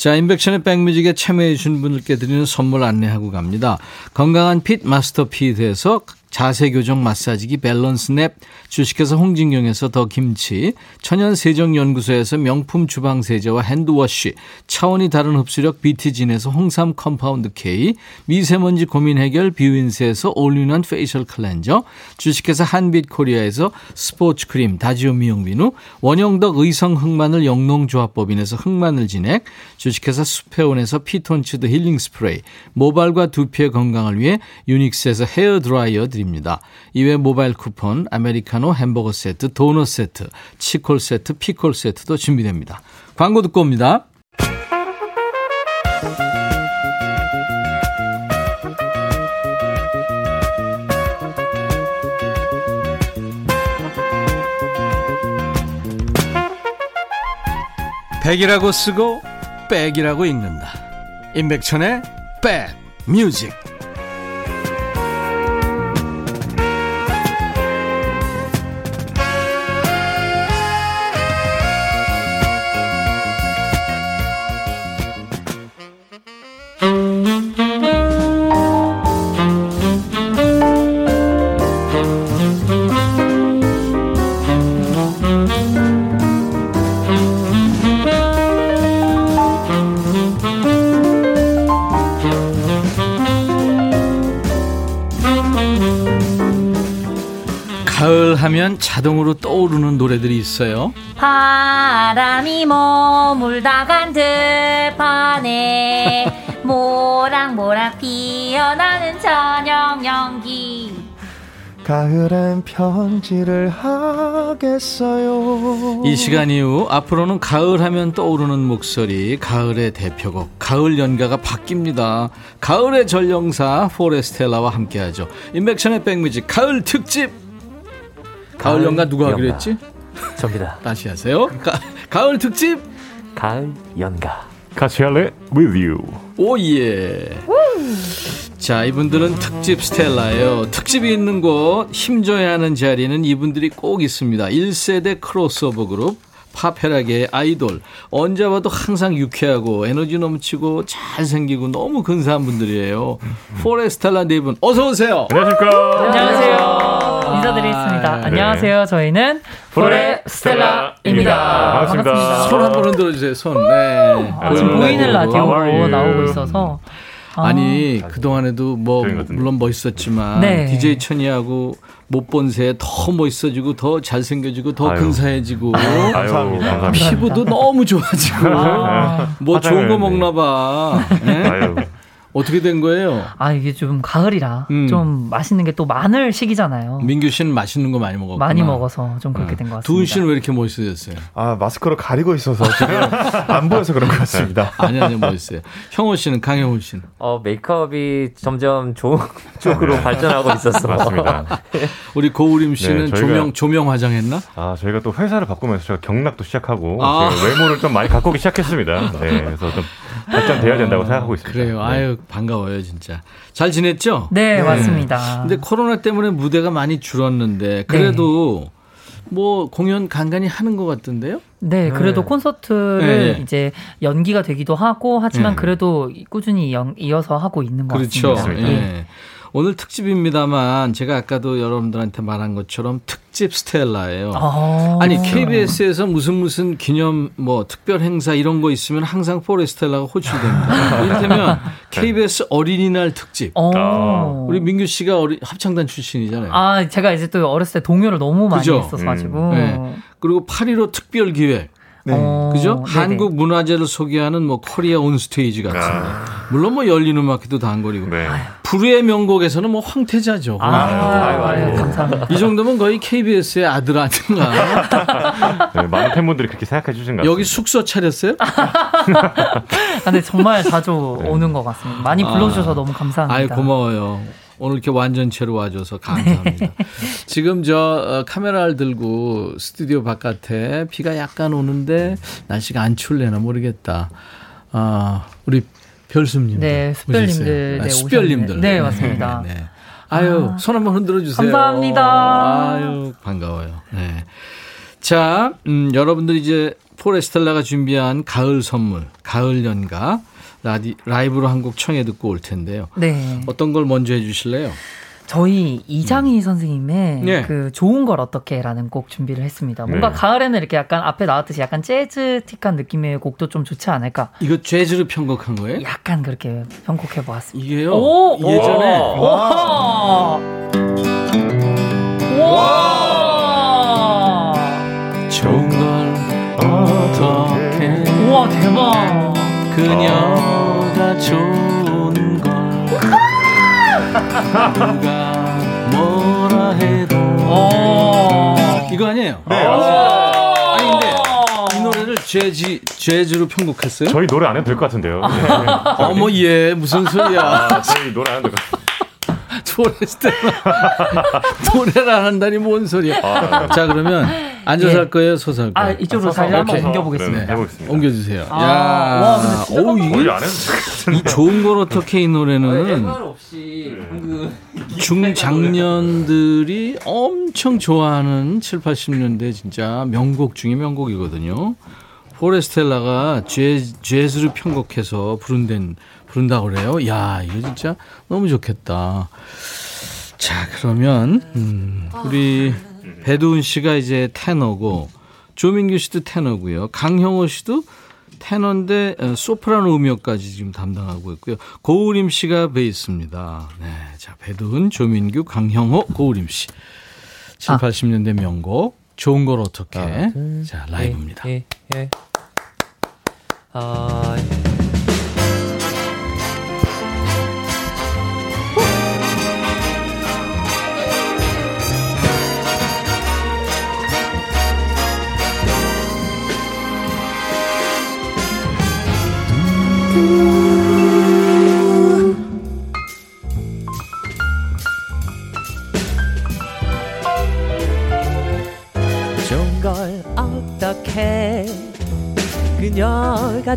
자, 임백천의 백뮤직에 참여해 주신 분들께 드리는 선물 안내하고 갑니다. 건강한 fit 마스터 핏에서 자세 교정 마사지기 밸런스 냅, 주식회사 홍진경에서 더 김치, 천연 세정 연구소에서 명품 주방 세제와 hand wash, 차원이 다른 흡수력 비티진에서 홍삼 compound K, 미세먼지 고민 해결 뷰인스에서 all-in-one facial cleanser, 주식회사 한빛 코리아에서 스포츠 크림 다지오 미용 비누, 원형덕 의성 흑마늘 영농조합법인에서 흑마늘 진액, 주식회사 수페온에서 피톤치드 힐링 스프레이, 모발과 두피의 건강을 위해 유닉스에서 헤어 드라이어 드립니다. 이외 모바일 쿠폰, 아메리카노 햄버거 세트, 도넛 세트, 치콜 세트, 피콜 세트도 준비됩니다. 광고 듣고 옵니다. 백이라고 쓰고 백이라고 읽는다. 임백천의 백 뮤직. 자동으로 떠오르는 노래들이 있어요. 바람이 머물다 간 들판에 모락모락 피어나는 저녁 연기 가을엔 편지를 하겠어요. 이 시간 이후 앞으로는 가을 하면 떠오르는 목소리, 가을의 대표곡, 가을 연가가 바뀝니다. 가을의 전령사 포레스텔라와 함께하죠. 임백천의 백뮤직 가을 특집. 가을, 연가 누가 하기로. 했지? 접니다. 다시 하세요. 가, 가을 특집. 가을 연가. 같이 할래? With you. Oh yeah. 자, 이분들은 특집 스텔라예요. 특집이 있는 곳, 힘줘야 하는 자리는 이분들이 꼭 있습니다. 1세대 크로스오버 그룹, 파페라계의 아이돌. 언제 봐도 항상 유쾌하고 에너지 넘치고 잘생기고 너무 근사한 분들이에요. 포레스텔라 네 분, 어서오세요. 안녕하십니까. 안녕하세요. 인사드리겠습니다. 네. 안녕하세요. 저희는 포레 스텔라입니다. 반갑습니다. 손 한번 흔들어 주세요, 손. 네. 아, 지금 보이는 How are 라디오로? 나오고 있어서 아, 아니 그동안에도 뭐. 물론 멋있었지만 네. DJ 천이하고 못 본 새에 더 멋있어지고 더 잘생겨지고 더 아유. 근사해지고 아유, 감사합니다. 피부도 너무 좋아지고 아, 뭐 좋은 거 먹나 봐. 네? 아유, 어떻게 된 거예요? 아 이게 좀 가을이라 음. 좀 맛있는 게또 마늘 시기잖아요. 민규 씨는 맛있는 거 많이 먹었구나. 많이 먹어서 좀 그렇게 된것 같습니다. 두은 씨는 왜 이렇게 멋있어졌어요? 아 마스크로 가리고 있어서 지금 안 보여서 그런 것 같습니다. 아니 아니 멋있어요. 형호 씨는 강형호 씨는 어, 메이크업이 점점 좋은 쪽으로 발전하고 있었어. 맞습니다. 우리 고우림 씨는 네, 저희가- 조명 조명 화장했나? 아 저희가 또 회사를 바꾸면서 제가 경락도 시작하고 아. 제가 외모를 좀 많이 가꾸기 시작했습니다. 네, 그래서 좀 발전돼야 된다고 생각하고 있습니다. 그래요. 네. 아유 반가워요 진짜. 잘 지냈죠? 네, 맞습니다. 근데 코로나 때문에 무대가 많이 줄었는데 그래도 뭐 공연 간간히 하는 것 같던데요? 네, 그래도 콘서트를 네. 이제 연기가 되기도 하고 하지만 네. 그래도 꾸준히 연- 이어서 하고 있는 것 그렇죠. 같습니다. 예. 네. 오늘 특집입니다만 제가 아까도 여러분들한테 말한 것처럼 특집 스텔라예요. 아, 아니 KBS에서 무슨 무슨 기념 뭐 특별 행사 이런 거 있으면 항상 포레스텔라가 호출됩니다. 이를테면 KBS 어린이날 특집. 어. 우리 민규 씨가 어리, 합창단 출신이잖아요. 아, 제가 이제 또 어렸을 때 동요를 너무 많이 그죠? 했었가지고. 네. 그리고 8.15 특별 기획. 어, 그죠? 네네. 한국 문화재를 소개하는 뭐 코리아 온 스테이지 같은 거. 물론 뭐 열린 음악회도 단거리고. 네. 불후의 명곡에서는 뭐 황태자죠. 아, 아이고. 네, 감사합니다. 이 정도면 거의 KBS의 아들 아닌가. 네, 많은 팬분들이 그렇게 생각해 주신 것 같습니다. 여기 숙소 차렸어요? 아, 근데 정말 자주 오는 것 같습니다. 많이 불러주셔서 너무 감사합니다. 아이 고마워요. 오늘 이렇게 완전체로 와줘서 감사합니다. 지금 저 어, 카메라를 들고 스튜디오 바깥에 비가 약간 오는데 날씨가 안 추울래나 모르겠다. 아 우리 별수님. 네, 숯별님들, 네, 숯별님들. 오셨네. 네, 맞습니다. 네, 네. 아유 손 한번 흔들어 주세요. 감사합니다. 아유 반가워요. 네. 자, 음, 여러분들 이제 포레스텔라가 준비한 가을 선물, 가을 연가 라디, 라이브로 한 곡 청해 듣고 올 텐데요. 네. 어떤 걸 먼저 해주실래요? 저희 이장희 선생님의 네. 그 좋은 걸 어떻게라는 곡 준비를 했습니다. 뭔가 네. 가을에는 이렇게 약간 앞에 나왔듯이 약간 재즈틱한 느낌의 곡도 좀 좋지 않을까. 이거 재즈로 편곡한 거예요? 약간 그렇게 편곡해 보았습니다. 이게요. 오! 예전에 와! 와! 좋은 걸 어떻게 우와 대박. 그녀가 좋은 걸 누가 뭐라 해도 어. 이거 아니에요? 네, 와! 아니 근데 이 노래를 재즈 재즈로 편곡했어요? 저희 노래 안 해도 될 것 같은데요. 네. 어머 얘 무슨 소리야? 아, 저희 노래 안 해도 될 것 같아요. 노래를 안 한다니 뭔 소리야? 자 그러면 앉아서 예. 할 거예요, 서서 할아 거예요? 이쪽으로 자리 한번. 옮겨보겠습니다. 네, 해보겠습니다. 옮겨주세요. 아, 야, 와, 오 이게. 이 좋은 걸 어떻게 이 노래는 없이 그 중장년들이 엄청 좋아하는 7, 80년대 진짜 명곡 중에 명곡이거든요. 포레스텔라가 재즈, 재즈를 편곡해서 부른된, 부른다고 그래요. 야, 이거 진짜 너무 좋겠다. 자, 그러면, 음, 우리 배두은 씨가 이제 테너고, 조민규 씨도 테너고요. 강형호 씨도 테너인데 어, 소프라노 음역까지 지금 담당하고 있고요. 고우림 씨가 베이스입니다. 네, 자 배두은, 조민규, 강형호, 고우림 씨. 7, 80년대 명곡 좋은 걸 어떻게 둘, 자 라이브입니다. 예, 예. 아, 좋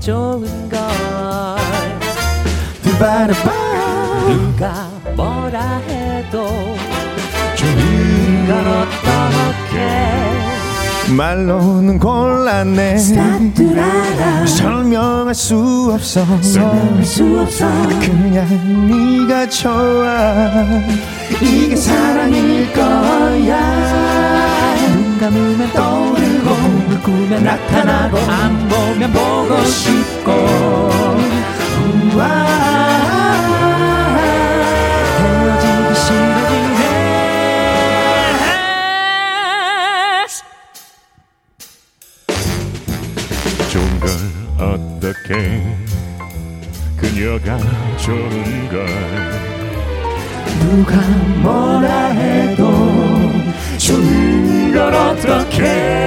좋은 걸. 누가 뭐라 해도 좋은 걸 어떻게 말로는 곤란해. 설명할 수 없어. 그냥 네가 좋아. 이게 사랑일 거야. 눈 감으면 떠오르고 꾸면 나타나고 안 보면 보고 싶고. 헤어지기 싫어지네 좋은 걸 어떻게? 그녀가 좋은 걸. 누가 뭐라 해도 좋은 걸 어떡해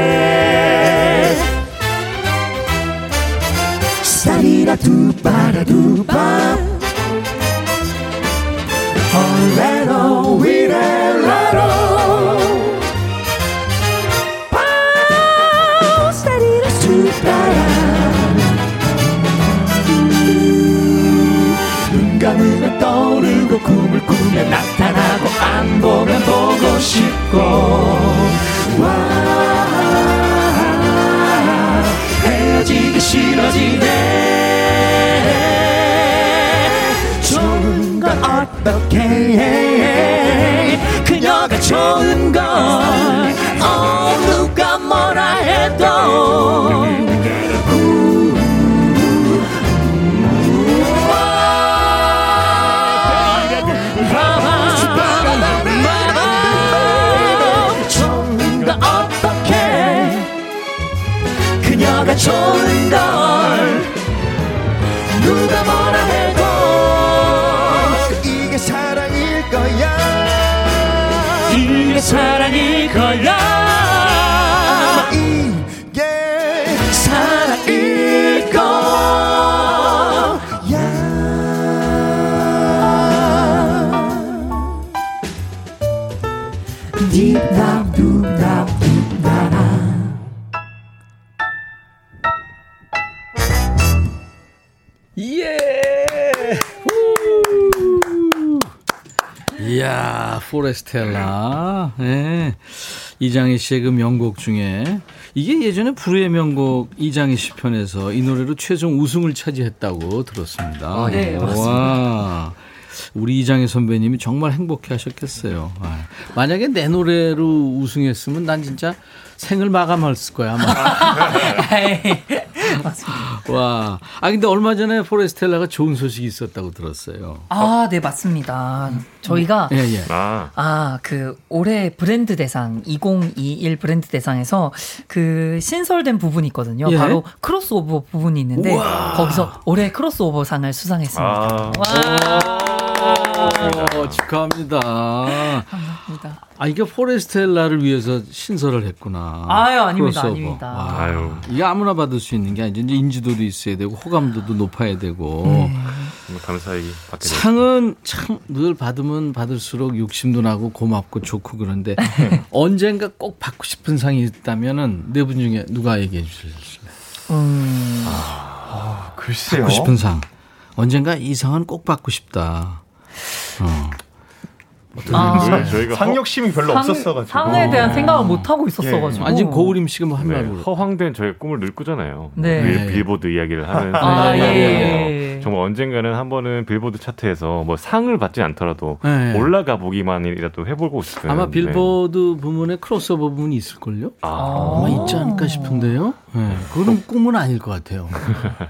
싸리라 두 바라 두바. 얼레로 위레라로. 감으면 떠오르고 꿈을 꾸면 나타나고 안 보면 보고 싶고. 와. 헤어지기 싫어지네 그녀가 좋은 걸 어, 누가 뭐라 해도 스텔라. 예. 이장희 씨의 그 명곡 중에 이게 예전에 불후의 명곡 이장희 씨 편에서 이 노래로 최종 우승을 차지했다고 들었습니다. 아, 예, 와. 우리 이장희 선배님이 정말 행복해 하셨겠어요. 아, 만약에 내 노래로 우승했으면 난 진짜 생을 마감했을 거야, 아마. 와. 아, 근데 얼마 전에 포레스텔라가 좋은 소식이 있었다고 들었어요. 아, 네, 맞습니다. 저희가 예, 예. 아, 아, 그 올해 브랜드 대상 2021 브랜드 대상에서 그 신설된 부분이 있거든요. 예. 바로 크로스오버 부분이 있는데 우와. 거기서 올해 크로스오버 상을 수상했습니다. 아, 어, 축하합니다. 감사합니다. 아, 이게 포레스텔라를 위해서 신설을 했구나. 아유, 아닙니다, 크로스오버. 아닙니다. 와, 아유. 이게 아무나 받을 수 있는 게 아니죠. 이제 인지도도 있어야 되고, 호감도도 높아야 되고. 네. 정말 감사히 받게. 상은 참 늘 받으면 받을수록 욕심도 나고 고맙고 좋고 그런데 언젠가 꼭 받고 싶은 상이 있다면은 네 분 중에 누가 얘기해 주실래요? 음, 글쎄요 받고 싶은 상. 언젠가 이 상은 꼭 받고 싶다. 어. 아, 저희- 상욕심이 별로 상, 없었어가지고 상에 대한 생각을 못 하고 있었어가지고. 아니 지금 고우림 씨가 뭐한 네, 말로. 허황된 저의 꿈을 늘 꾸잖아요. 네. 빌- 빌보드 이야기를 하면서 아, 예, 네. 예. 정말 언젠가는 한 번은 빌보드 차트에서 뭐 상을 받지 않더라도 네. 올라가 보기만이라도 해보고 싶은 아마 네. 빌보드 부문에 크로스오버 부분이 있을걸요? 아, 아마 있지 않을까 싶은데요. 네, 그런 꿈은 아닐 것 같아요.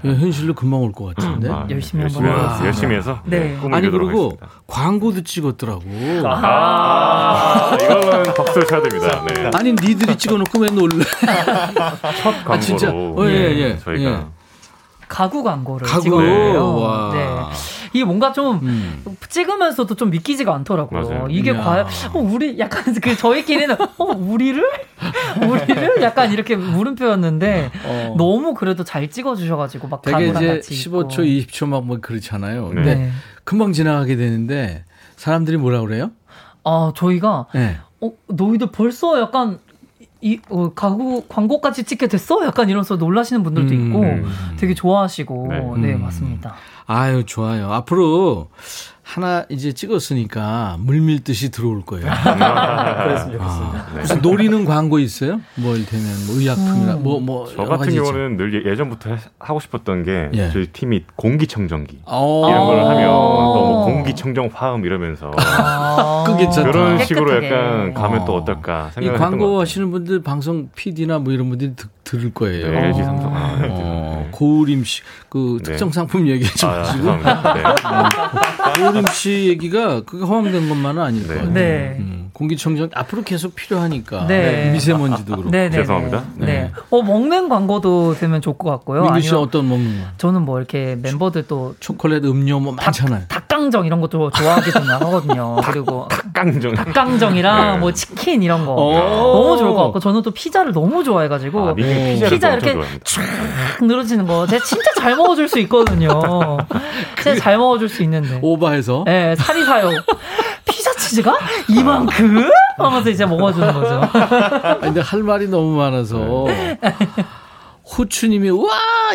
예, 현실로 금방 올 것 같은데. 아, 열심히 열심히, 해서. 열심히 해서 네. 꿈을 아니 그리고 하겠습니다. 광고도 찍었더라고. 아, 이거는 박수를 쳐야 됩니다. 네. 아니 니들이 찍어놓고 왜 놀래? 첫 광고로 아, 진짜? 어, 예, 예, 저희가 예. 가구 광고를 가구. 찍었어요. 와. 네. 이게 뭔가 좀 음. 찍으면서도 좀 믿기지가 않더라고요. 맞아요. 이게 이야. 과연 어, 우리 약간 그 저희끼리는 어, 우리를 우리를 약간 이렇게 물음표였는데 어. 너무 그래도 잘 찍어주셔가지고 막 되게 이제 같이 15초, 있고. 20초 막 뭐 그렇잖아요. 네. 근데 네. 금방 지나가게 되는데 사람들이 뭐라 그래요? 아 저희가 네. 어, 너희들 벌써 약간 이 어, 가구 광고까지 찍게 됐어? 약간 이러면서 놀라시는 분들도 음. 있고 되게 좋아하시고 네. 네, 음. 맞습니다. 아유 좋아요. 앞으로 하나 이제 찍었으니까 물밀듯이 들어올 거예요. 그랬으면 좋겠습니다. 아, 무슨 노리는 광고 있어요? 뭐 이를테면 뭐 의약품이나 음. 뭐 뭐 저 같은 경우는 늘 예- 예전부터 해- 하고 싶었던 게 예. 저희 팀이 공기청정기 어, 이런 걸 하면 어. 너무 공기청정 화음 이러면서 아. 그게 괜찮다. 그런 식으로 깨끗하게. 약간 가면 또 어. 어떨까 이 생각을 광고 하시는 분들 방송 PD나 뭐 이런 분들이 드- 들을 거예요. 네, LG 삼성 아, LG 어, 네. 고우림 씨, 그 네. 특정 상품 얘기하지 아, 마시고 죄송합니다. 네. 고우림 씨 얘기가 그게 허황된 것만은 아닐 네. 거예요. 네. 음, 공기청정 앞으로 계속 필요하니까 네. 미세먼지도 그렇고. 네, 네, 죄송합니다. 네. 어 먹는 광고도 되면 좋을 것 같고요. 민규 씨 어떤 먹는 거? 저는 뭐 이렇게 멤버들 또 초콜릿, 음료 뭐 많잖아요. 닭 강정 이런 것도 좋아하기도 하거든요. 그리고 닭강정 닭강정이랑 네. 뭐 치킨 이런 거 오. 너무 좋을 것 같고 저는 또 피자를 너무 좋아해가지고 아, 민규 피자를 피자 이렇게. 쫙 늘어지는 거 제가 진짜 잘 먹어줄 수 있거든요. 진짜 잘 먹어줄 수 있는데. 오바해서. 네, 살이 사요. 피자 치즈가 이만큼 하면서 이제 먹어주는 거죠. 아니, 근데 할 말이 너무 많아서. 호추님이 와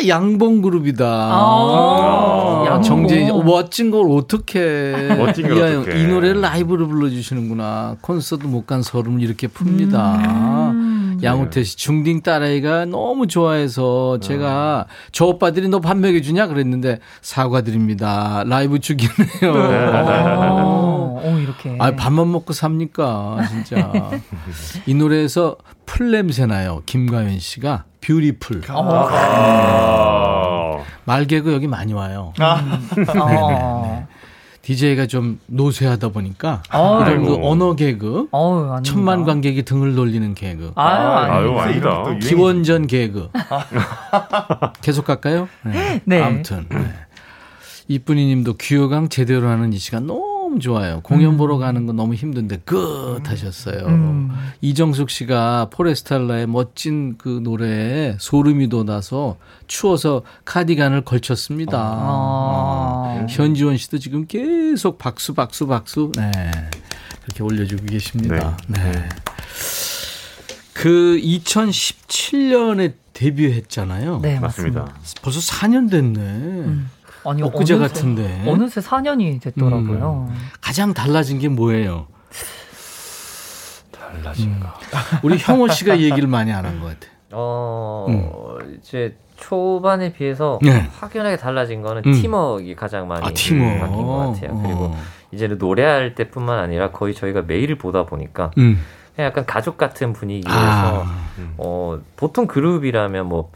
양봉 그룹이다. 아, 양봉. 정재인 멋진 걸 어떻게 멋진 걸 이, 어떡해. 이 노래를 라이브로 불러주시는구나. 콘서트 못 간 서름을 이렇게 풉니다. 음. 양호태 씨 중딩 딸아이가 너무 좋아해서 제가 저 오빠들이 너 밥 먹여주냐 그랬는데 사과드립니다. 라이브 죽이네요. 어, 어, 이렇게. 아, 밥만 먹고 삽니까, 진짜. 이 노래에서 풀 냄새 나요. 김가연 씨가 beautiful. 아. 말개그 여기 많이 와요. 어. DJ가 좀 노쇠하다 보니까 아유. 이런 그. 언어 개그, 어우, 아닙니다. 천만 관객이 등을 돌리는 개그, 아유, 아유. 아닙니다. 기원전 개그. 계속 갈까요? 네. 네. 아무튼 네. 이쁜이 님도 귀요강 제대로 하는 이 시간 너무 좋아요. 공연 보러 가는 건 너무 힘든데 끝 하셨어요. 음. 이정숙 씨가 포레스탈라의 멋진 그 노래에 소름이 돋아서 추워서 카디건을 걸쳤습니다. 아. 현지원 씨도 지금 계속 박수 박수 박수 네. 그렇게 올려주고 계십니다. 네. 그 2017년에 데뷔했잖아요. 네, 맞습니다. 맞습니다. 벌써 4년 됐네. 아니, 엊그제 어느새- 같은데. 어느새 4년이 됐더라고요. 가장 달라진 게 뭐예요? 달라진 거. 우리 형호 씨가 얘기를 많이 안 한 것 같아. 어, 이제 초반에 비해서 네. 확연하게 달라진 거는 음. 팀워크가 가장 많이 아, 팀워크. 바뀐 것 같아요. 그리고 어. 이제는 노래할 때뿐만 아니라 거의 저희가 매일 보다 보니까 음. 그냥 약간 가족 같은 분위기에서 아. 어, 보통 그룹이라면 뭐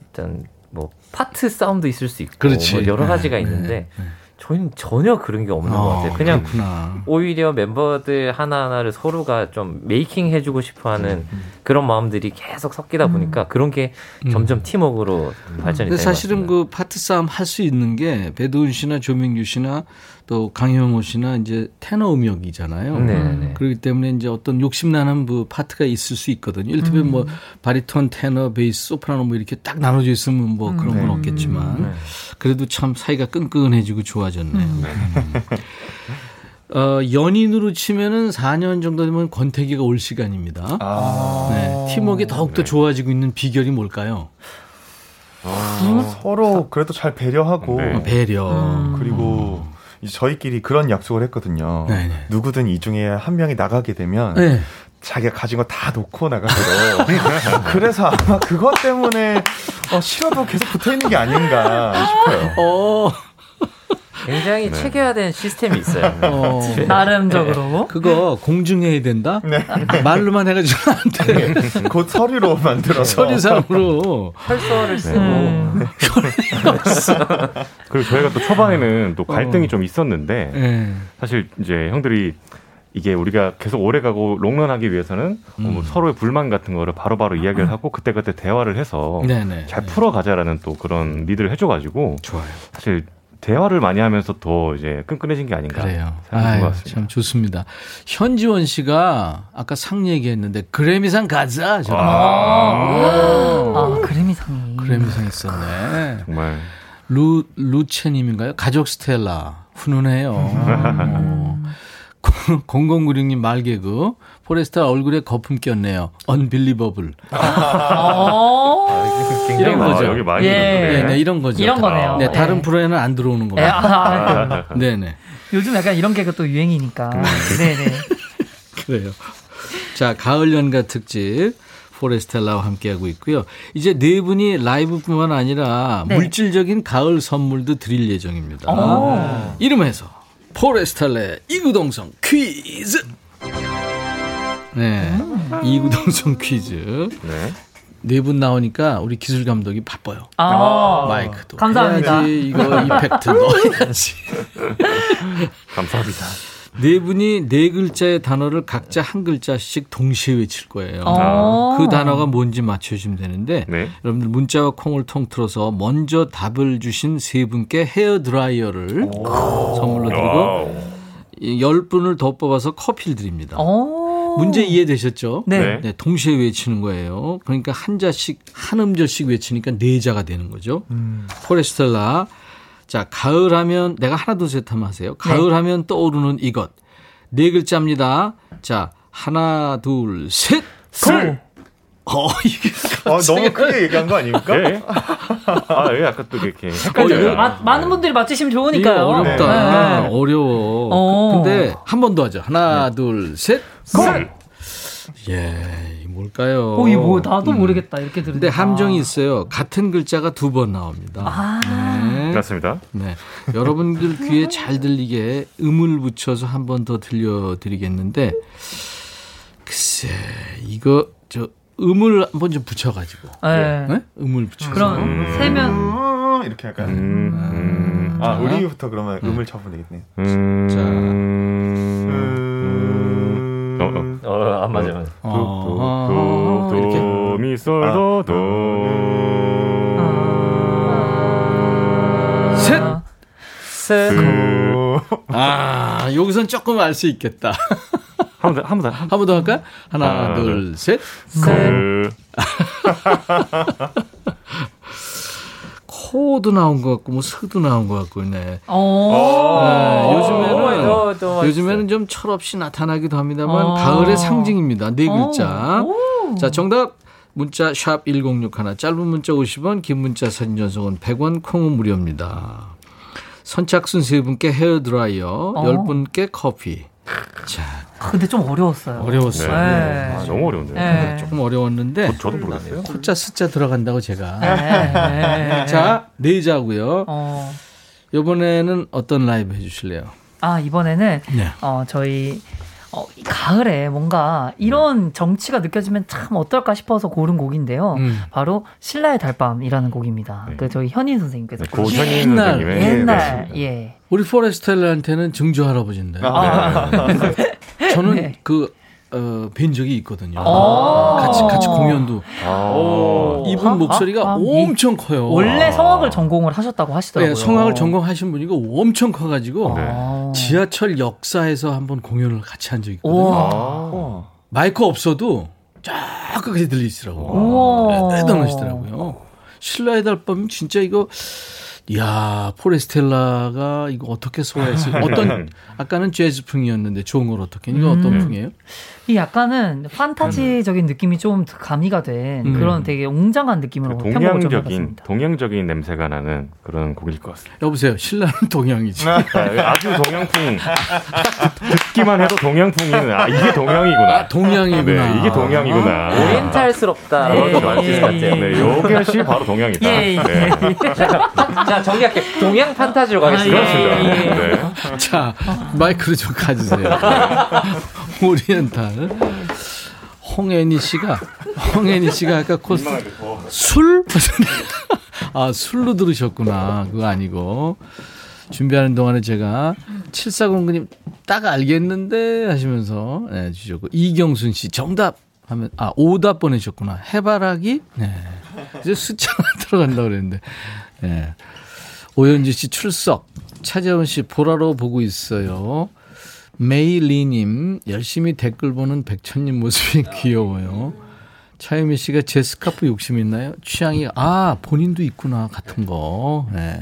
일단 뭐 파트 싸움도 있을 수 있고. 뭐 여러 네, 가지가 네, 있는데 네. 저희는 전혀 그런 게 없는 것 어, 같아요. 그냥 그렇구나. 오히려 멤버들 하나하나를 서로가 좀 making 해주고 싶어 하는 음, 그런 마음들이 계속 섞이다 보니까 그런 게 점점 팀워크로 발전이 되는 사실은 것 같습니다. 그 파트 싸움 할 수 있는 게 배두훈 씨나 조민규 씨나 또 강형호 씨나 이제 테너 음역이잖아요. 네네. 그렇기 때문에 이제 어떤 욕심나는 그 파트가 있을 수 있거든요. 이를테면 뭐 바리톤, 테너, 베이스, 소프라노 뭐 이렇게 딱 나눠져 있으면 뭐 그런 건 없겠지만 그래도 참 사이가 끈끈해지고 좋아졌네요. 음. 어, 연인으로 치면은 4년 정도 되면 권태기가 올 시간입니다. 아. 네, 팀워크가 더욱더 좋아지고 있는 비결이 뭘까요? 서로 그래도 잘 배려하고 네. 어, 배려. 그리고 이제 저희끼리 그런 약속을 했거든요. 네네. 누구든 이 중에 한 명이 나가게 되면 네. 자기가 가진 거 다 놓고 나가기로. 그래서 아마 그것 때문에 어, 싫어도 계속 붙어 있는 게 아닌가 싶어요. 어. 굉장히 체계화된 시스템이 있어요. 어. 나름적으로. 그거 공증해야 된다? 말로만 해가지고 안 돼. 곧 서류로 만들어서. 서류상으로. 혈서를 쓰고. 음. 그리고 저희가 또 초반에는 또 갈등이 좀 있었는데 예. 사실 이제 형들이 이게 우리가 계속 오래 가고 롱런하기 위해서는 어, 뭐 서로의 불만 같은 거를 바로 바로 이야기를 하고 그때그때 대화를 해서 네네. 잘 풀어가자라는 또 그런 리드를 해줘가지고 좋아요. 사실 대화를 많이 하면서 더 이제 끈끈해진 게 아닌가 그래요. 아유, 것 같습니다. 참 좋습니다. 현지원 씨가 아까 상 얘기했는데 그래미상 가자. 저 아, 그래미상이. 그래미상 있었네. 정말 루 루체님인가요? 가족 스텔라 훈훈해요. 어. 0096님 말개그 포레스타 얼굴에 거품 꼈네요. 언빌리버블. 어. 굉장히 이런. 거죠. 여기 많이 예. 있는데. 네, 네, 이런 거죠. 이런 거네요. 네, 다른 예. 프로에는 안 들어오는 예, 겁니다. 아, 네, 네. 요즘 약간 이런 개가 또 유행이니까. 네 네. 그래요. 자, 가을 연가 특집 포레스텔라와 함께하고 있고요. 이제 네 분이 라이브뿐만 아니라 네. 물질적인 가을 선물도 드릴 예정입니다. 오. 이름하여 포레스텔라의 이구동성 퀴즈. 네, 이구동성 퀴즈. 네. 네 분 나오니까 우리 기술 감독이 바빠요. 아, 마이크도 감사합니다. 해야지, 이거 이펙트 넣어야지. 감사합니다. 네 분이 네 글자의 단어를 각자 한 글자씩 동시에 외칠 거예요. 어. 그 단어가 뭔지 맞춰주시면 되는데 네. 여러분들 문자와 콩을 통틀어서 먼저 답을 주신 세 분께 헤어 드라이어를 선물로 드리고 와우. 이열 분을 더 뽑아서 커피를 드립니다. 어. 문제 이해되셨죠? 네. 네. 동시에 외치는 거예요. 그러니까 한 자씩 한 음절씩 외치니까 네 자가 되는 거죠. 포레스텔라. 자, 가을 하면 내가 하나 둘 셋 하면 하세요. 가을 하면 떠오르는 이것. 네 글자입니다. 자, 하나 둘 셋. 쿨. 어, 이게 어, 너무 크게 얘기한 거 아닙니까? 예. 아, 예, 약간 또 이렇게 어, 헷갈려요. 이거 마, 많은 분들이 맞히시면 좋으니까요. 어렵다. 네. 어려워. 어. 근데 한 번 더 하죠. 하나, 둘, 셋. 쿨. 예, 뭘까요? 어, 이거 뭐 나도 음. 모르겠다. 이렇게 들으니까. 근데 함정이 있어요. 같은 글자가 두 번 나옵니다. 아. 네. 맞습니다. 네. 여러분들 귀에 잘 들리게 음을 붙여서 한 번 더 들려 드리겠는데, 글쎄, 이거, 저, 음을 한번 좀 붙여가지고. 네. 네? 음을 붙여서. 그럼 음. 세면 음, 이렇게 할까요? 음, 아, 자. 우리부터 그러면 음 을 쳐보면 되겠네. 음, 자. 음, 어, 어. 어, 안 맞아요. 어, 도, 도, 이렇게. 도, 미, 솔, 도, 도. 셋! 셋. 그, 아, 여기선 조금 알 수 있겠다. 한 번 더, 한 번 더. 한 번 더 할까요? 하나, 하나, 둘, 셋. 그, 코도 나온 것 같고, 뭐, 스도 나온 것 같고, 네. 어. 네, 요즘에는 더, 더 요즘에는 좀 철없이 나타나기도 합니다만 어. 가을의 상징입니다. 네 글자. 오. 자, 정답 문자 샵 1061, 짧은 문자 50원, 긴 문자 사진 전송은 100원, 콩은 무료입니다. 선착순 세 분께 헤어 드라이어, 어. 열 분께 커피. 자, 아, 근데 좀 어려웠어요. 어려웠어요. 네. 아, 너무 어려운데요. 네. 조금 어려웠는데 저 도 모르겠어요. 코자 스자 들어간다고 제가. 네. 자, 네 자고요. 어. 이번에는 어떤 라이브 해주실래요? 아, 이번에는 네. 어, 저희 어, 이 가을에 뭔가 이런 정치가 느껴지면 참 어떨까 싶어서 고른 곡인데요. 음. 바로 신라의 달밤이라는 곡입니다. 네. 그 저희 현인 선생님께서 네, 부르신 고현인 옛날, 선생님의 옛날 네, 예. 우리 포레스텔라한테는 증조 할아버지인데. 아, 저는 네. 그, 어, 뵌 적이 있거든요. 아. 같이, 같이 공연도. 아, 이분 아, 목소리가 아, 아, 엄청 커요. 원래 성악을 전공을 하셨다고 하시더라고요. 네, 성악을 전공하신 분이고 엄청 커가지고 네. 아. 지하철 역사에서 한번 공연을 같이 한 적이 있거든요. 마이크 없어도 쫙 끝까지 들리시더라고요. 우와. 대단하시더라고요. 신라의 달밤 진짜 이거 이야 포레스텔라가 이거 어떻게 소화했어요? 어떤 아까는 재즈풍이었는데 좋은 걸 어떻게 이거 어떤 음. 풍이에요? 이 약간은 판타지적인 느낌이 좀 가미가 된 음. 그런 되게 웅장한 느낌으로 그 동양적인. 동양적인 냄새가 나는 그런 곡일 것 같습니다. 여보세요. 신라는 동양이지. 네, 아주 동양풍. 듣- 듣기만 해도 동양풍이는 아 이게 동양이구나. 아, 동양이구나. 네, 이게 동양이구나. 오리엔탈스럽다. 네, 그런 말씀 같아요. 네, 요것이 바로 동양이다. 예, 예. 네. 자, 정리할게. 동양 판타지로 가겠습니다. 그렇습니다. 네. 자, 마이크를 좀 가주세요. 오리엔탈. 홍애니 씨가, 홍애니 씨가 아까 코스, 술? 아, 술로 들으셨구나. 그거 아니고. 준비하는 동안에 제가 7409님 딱 알겠는데 하시면서 네, 주셨고. 이경순 씨 정답 하면, 아, 오답 보내셨구나. 해바라기? 네. 이제 숫자가 들어간다고 그랬는데. 네. 오현주 씨 출석. 차재원 씨 보라로 보고 있어요. 메이리님 열심히 댓글 보는 백천님 모습이 귀여워요. 차유미 씨가 제 스카프 욕심 있나요? 취향이 아 본인도 있구나 같은 거. 네.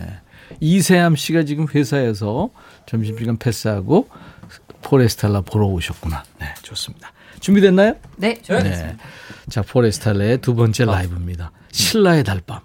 이세암 씨가 지금 회사에서 점심시간 패스하고 포레스탈라 보러 오셨구나. 네 좋습니다. 준비됐나요? 네, 네. 자 포레스탈라의 두 번째 라이브입니다. 신라의 달밤.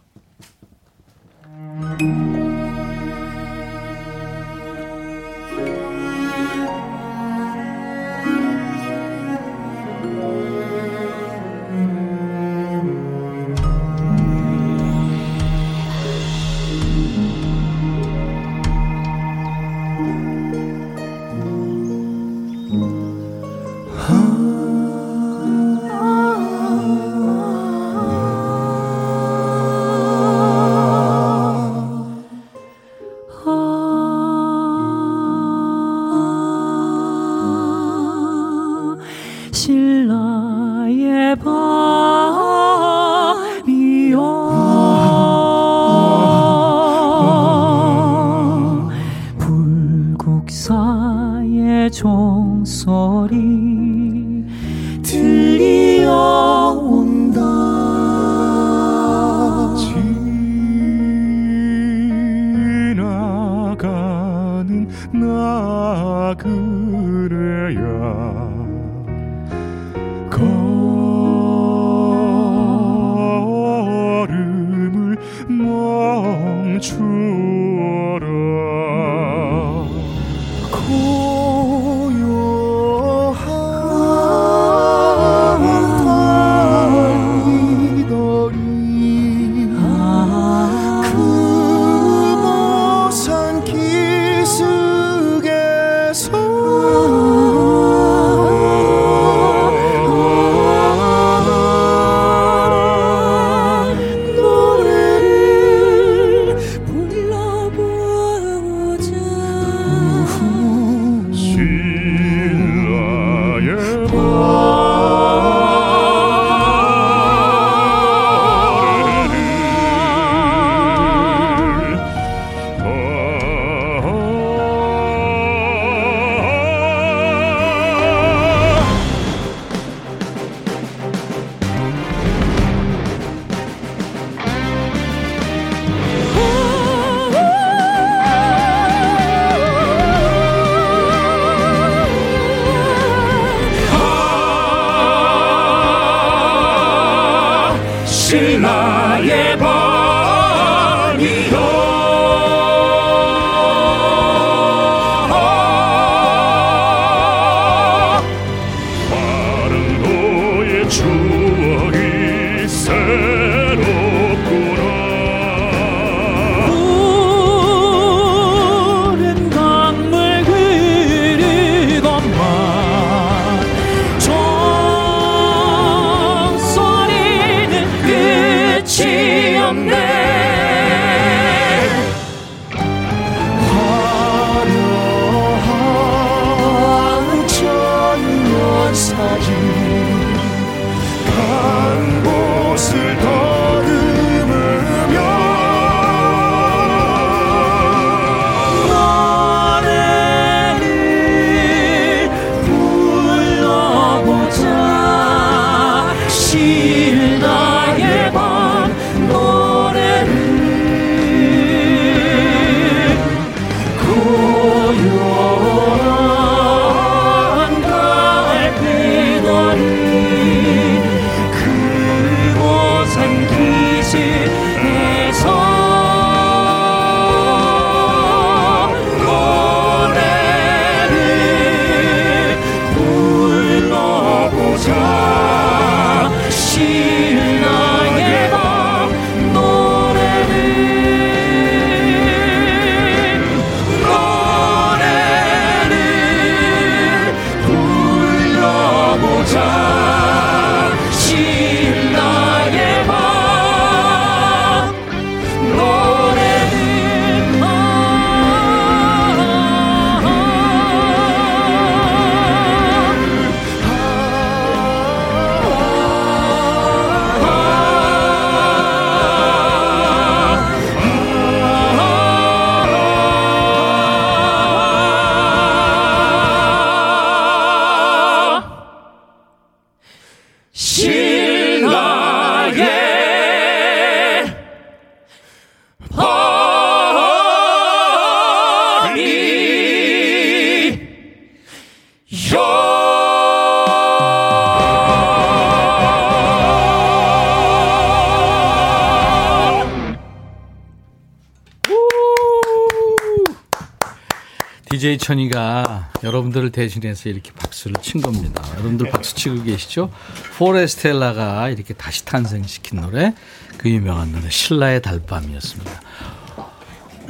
DJ 천이가 여러분들을 대신해서 이렇게 박수를 친 겁니다. 여러분들 박수 치고 계시죠? 포레스텔라가 이렇게 다시 탄생시킨 노래, 그 유명한 노래 신라의 달밤이었습니다.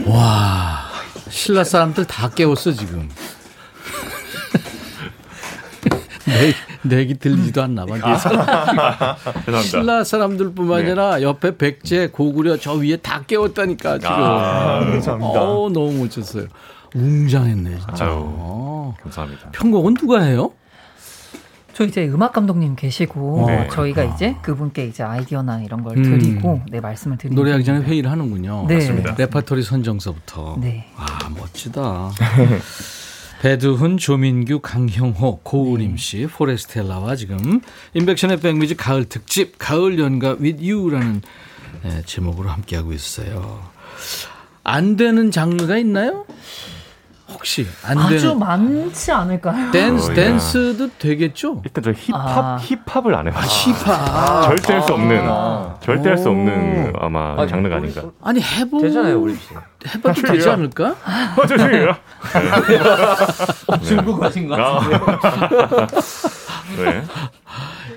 와, 신라 사람들 다 깨웠어 지금. 내, 내기 들리지도 않나 봐. 죄송합니다. 신라 사람들뿐만 아니라 옆에 백제, 고구려 저 위에 다 깨웠다니까 지금. 아, 감사합니다. 어, 너무 멋졌어요. 웅장했네 진짜. 아유, 어. 감사합니다. 편곡은 누가 해요? 저 이제 음악 감독님 계시고 네. 저희가 이제 그분께 이제 아이디어나 이런 걸 음. 드리고 네 말씀을 드리고 노래하기 전에 회의를 하는군요. 네. 맞습니다. 레파토리 선정서부터. 네. 아 멋지다. 배두훈, 조민규, 강형호, 고우림 씨, 포레스텔라와 지금 임백천의 백뮤직 가을 특집 가을 연가 with you라는 예, 제목으로 함께하고 있어요. 안 되는 장르가 있나요? 혹시 안 아주 되는 많지 않을까요? 댄스 어, 댄스도 되겠죠? 일단 저 힙합 아. 힙합을 안 해봐요. 힙합. 절대 할 수 없는 아. 절대 할수 오. 없는 아마 아니, 장르가 우리 아닌가. 아니 해보 되잖아요, 우리 씨. 해봐도 되지 않을까? 어, 죄송해요. 어, 중국 가신 것 같은데. 네.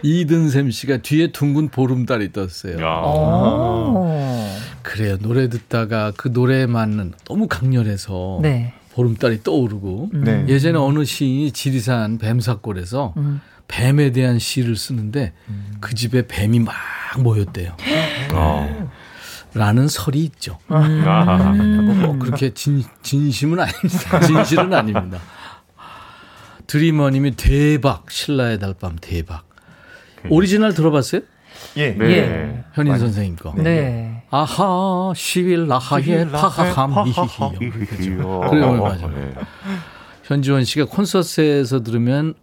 이든샘 씨가 뒤에 둥근 보름달이 떴어요. 야. 오. 그래요. 노래 듣다가 그 노래에 맞는 너무 강렬해서 네. 보름달이 떠오르고 네. 예전에 어느 시인이 지리산 뱀사골에서 음. 뱀에 대한 시를 쓰는데 그 집에 뱀이 막 모였대요. 어. 라는 설이 있죠. 아. 뭐 그렇게 진, 진심은 아닙니다. 진실은 아닙니다. 드리머님이 대박 신라의 달밤 대박. 오리지널 들어봤어요? 예. 네. 예. 현인 선생님 거. 네. 아하 시빌라하의 파하함히히요. 그래요, 맞아요. 네. 현지원 씨가 콘서트에서 들으면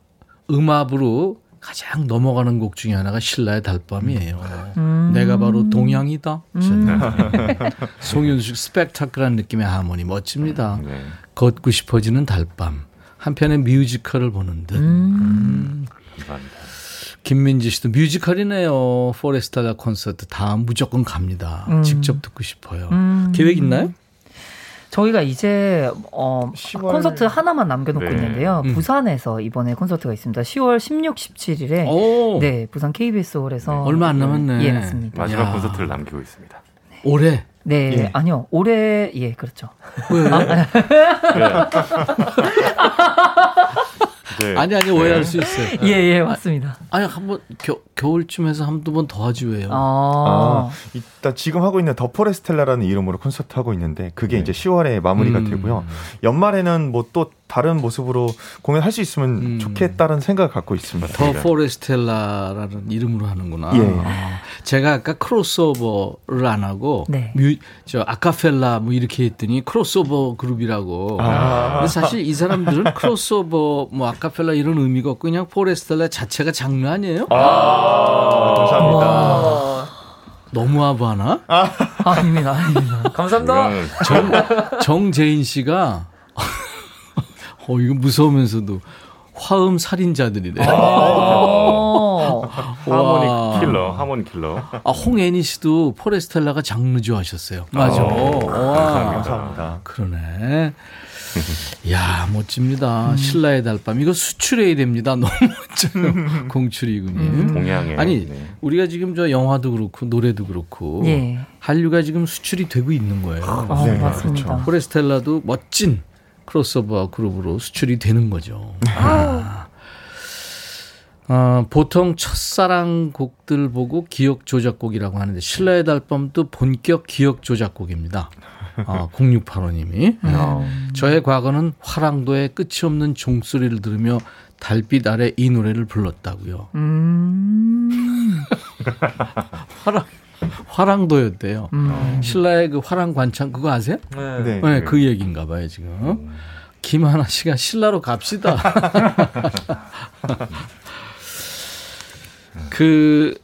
음압으로 가장 넘어가는 곡 중에 하나가 신라의 달밤이에요. 음. 내가 바로 동양이다. 송윤숙 스펙타클한 느낌의 하모니 멋집니다. 네. 걷고 싶어지는 달밤. 한편의 뮤지컬을 보는 듯. 음. 감사합니다. 김민지 씨도 뮤지컬이네요. 포레스탈라 콘서트 다음 무조건 갑니다. 음. 직접 듣고 싶어요. 음. 계획 있나요? 저희가 이제 어 10월 콘서트 하나만 남겨놓고 네. 있는데요. 음. 부산에서 이번에 콘서트가 있습니다. 10월 16, 17일에 오, 네 부산 KBS 홀에서 얼마 안 남았네. 예 맞습니다. 마지막 야. 콘서트를 남기고 있습니다. 올해 네 예. 아니요 올해 예 그렇죠. 왜? 네. 아니 아니 오해할 수 있어요. 예예 맞습니다. 아니 한번 겨, 겨울쯤에서 한두 번 더 하지 왜요? 아, 아, 이따 지금 하고 있는 The 포레스텔라라는 이름으로 콘서트 하고 있는데 그게 이제 10월에 마무리가 음. 되고요. 연말에는 뭐 또 다른 모습으로 공연할 수 있으면 음. 좋겠다는 생각을 갖고 있습니다. The 포레스텔라라는 이름으로 하는구나. 예. 아, 제가 아까 크로스오버를 안 하고 네. 뮤, 저 아카펠라 뭐 이렇게 했더니 크로스오버 그룹이라고. 아. 근데 사실 이 사람들은 크로스오버 뭐 아카펠라 이런 의미가 없고 그냥 포레스텔라 자체가 장르 아니에요? 아, 감사합니다. 와. 너무 아부하나? 아닙니다 아닙니다. 감사합니다. 정, 정재인 씨가 어 이거 무서우면서도 화음 살인자들이래. 어. 와. 하모니 킬러, 하모니 킬러. 아, 홍애니 씨도 포레스텔라가 장르죠 하셨어요. 맞아. 어, 와. 감사합니다. 그러네. 야 멋집니다. 신라의 달밤. 이거 수출해야 됩니다. 너무 멋져요. 공출이군요. 동양에. 아니, 네. 우리가 지금 저 영화도 그렇고, 노래도 그렇고, 예. 한류가 지금 수출이 되고 있는 거예요. 어, 네, 맞습니다. 포레스텔라도 멋진 크로스오버 그룹으로 수출이 되는 거죠. 아. 어, 보통 첫사랑 곡들 보고 기억 조작곡이라고 하는데 신라의 달밤도 본격 기억 조작곡입니다. 아, 0685님이. 음. 저의 과거는 화랑도의 끝이 없는 종소리를 들으며 달빛 아래 이 노래를 불렀다고요. 음. 화랑 화랑도였대요. 음. 신라의 그 화랑 관창 그거 아세요? 네. 네. 네, 그 얘기인가 봐요, 지금. 김하나 씨가 신라로 갑시다. 그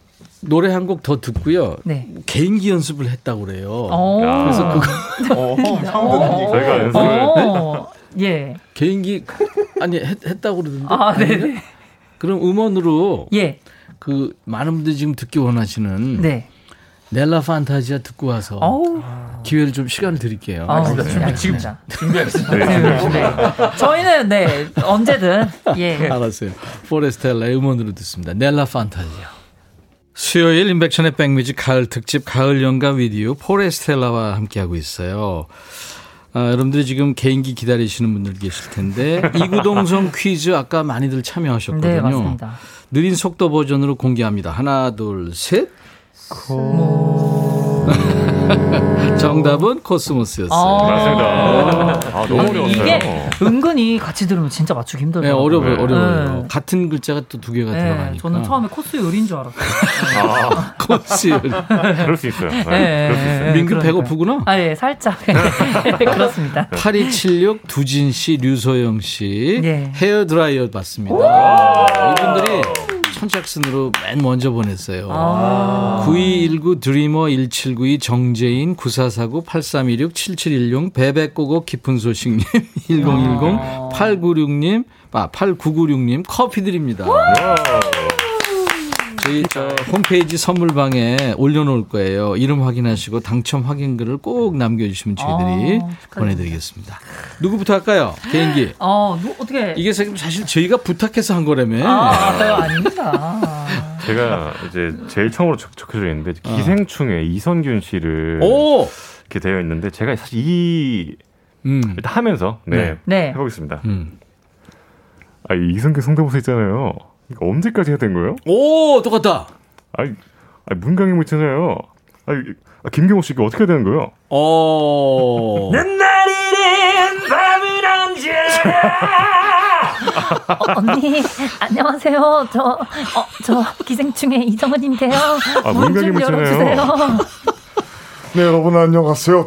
노래 한 곡 더 듣고요. 네. 개인기 연습을 했다고 그래요. 어. 그래서 그거 어. 저희가 연습을 어. 예. 개인기 아니 했, 했다고 그러던데. 아, 아닌가? 네네. 그럼 음원으로 예. 그 많은 분들이 지금 듣기 원하시는 네. 넬라 판타지아 듣고 와서 어우. 기회를 좀 시간을 드릴게요. 아, 진짜 네, 준비- 알겠습니다. 준비하겠습니다. 네, 네. 저희는 네 언제든 예. 알았어요. 포레스텔라의 음원으로 듣습니다. 넬라 판타지아. 수요일 인백션의 백뮤직 가을 특집 가을 연가 위디오 포레스텔라와 함께하고 있어요. 아, 여러분들이 지금 개인기 기다리시는 분들 계실 텐데 이구동성 퀴즈 아까 많이들 참여하셨거든요. 네, 맞습니다. 느린 속도 버전으로 공개합니다. 하나, 둘, 셋. 정답은 코스모스였어요. 아. 맞습니다. 아, 너무 어려웠어요. 이게 은근히 같이 들으면 진짜 맞추기 네, 힘들어요. 어려워요, 어려워요. 네. 같은 글자가 또 두 개가 네, 들어가니까. 저는 처음에 코스 요리인 줄 알았어요. 아, 코스 요리. 그럴 수 있어요. 네, 네, 그럴 수 있어요. 네, 민규. 배고프구나? 아, 예, 살짝. 그렇습니다. 8276 두진 씨, 류소영 씨 네. 헤어 드라이어 받습니다. 이분들이 선착순으로 맨 먼저 보냈어요. 아. 9219 드리머 1792 정재인 9449 8316 7716 베베꼬고 깊은 소식님 1010 896님 아 8996님 커피 드립니다. 저희 저 홈페이지 선물방에 올려놓을 거예요. 이름 확인하시고 당첨 확인글을 꼭 남겨주시면 저희들이 아, 보내드리겠습니다. 누구부터 할까요? 개인기. 어, 누, 어떻게. 이게 사실 저희가 부탁해서 한 거라며. 아, 아, 아닙니다. 제가 이제 제일 처음으로 적, 적혀져 있는데 기생충에 이선균 씨를 오! 이렇게 되어 있는데 제가 사실 이 음. 일단 하면서 네, 네. 네. 해보겠습니다. 음. 아, 이 이성균 성대모사 있잖아요. 이거 언제까지 해야 된 거예요? 오, 똑같다. 아니, 아니 문강희 있잖아요. 아니, 아, 김경호 씨 이거 어떻게 해야 되는 거예요? 어. 내리는 밤은 언제 어, 언니, 안녕하세요. 저, 어, 저 기생충의 이정은인데요. 아, 문좀 문강이 열어주세요. 네, 여러분 안녕하세요.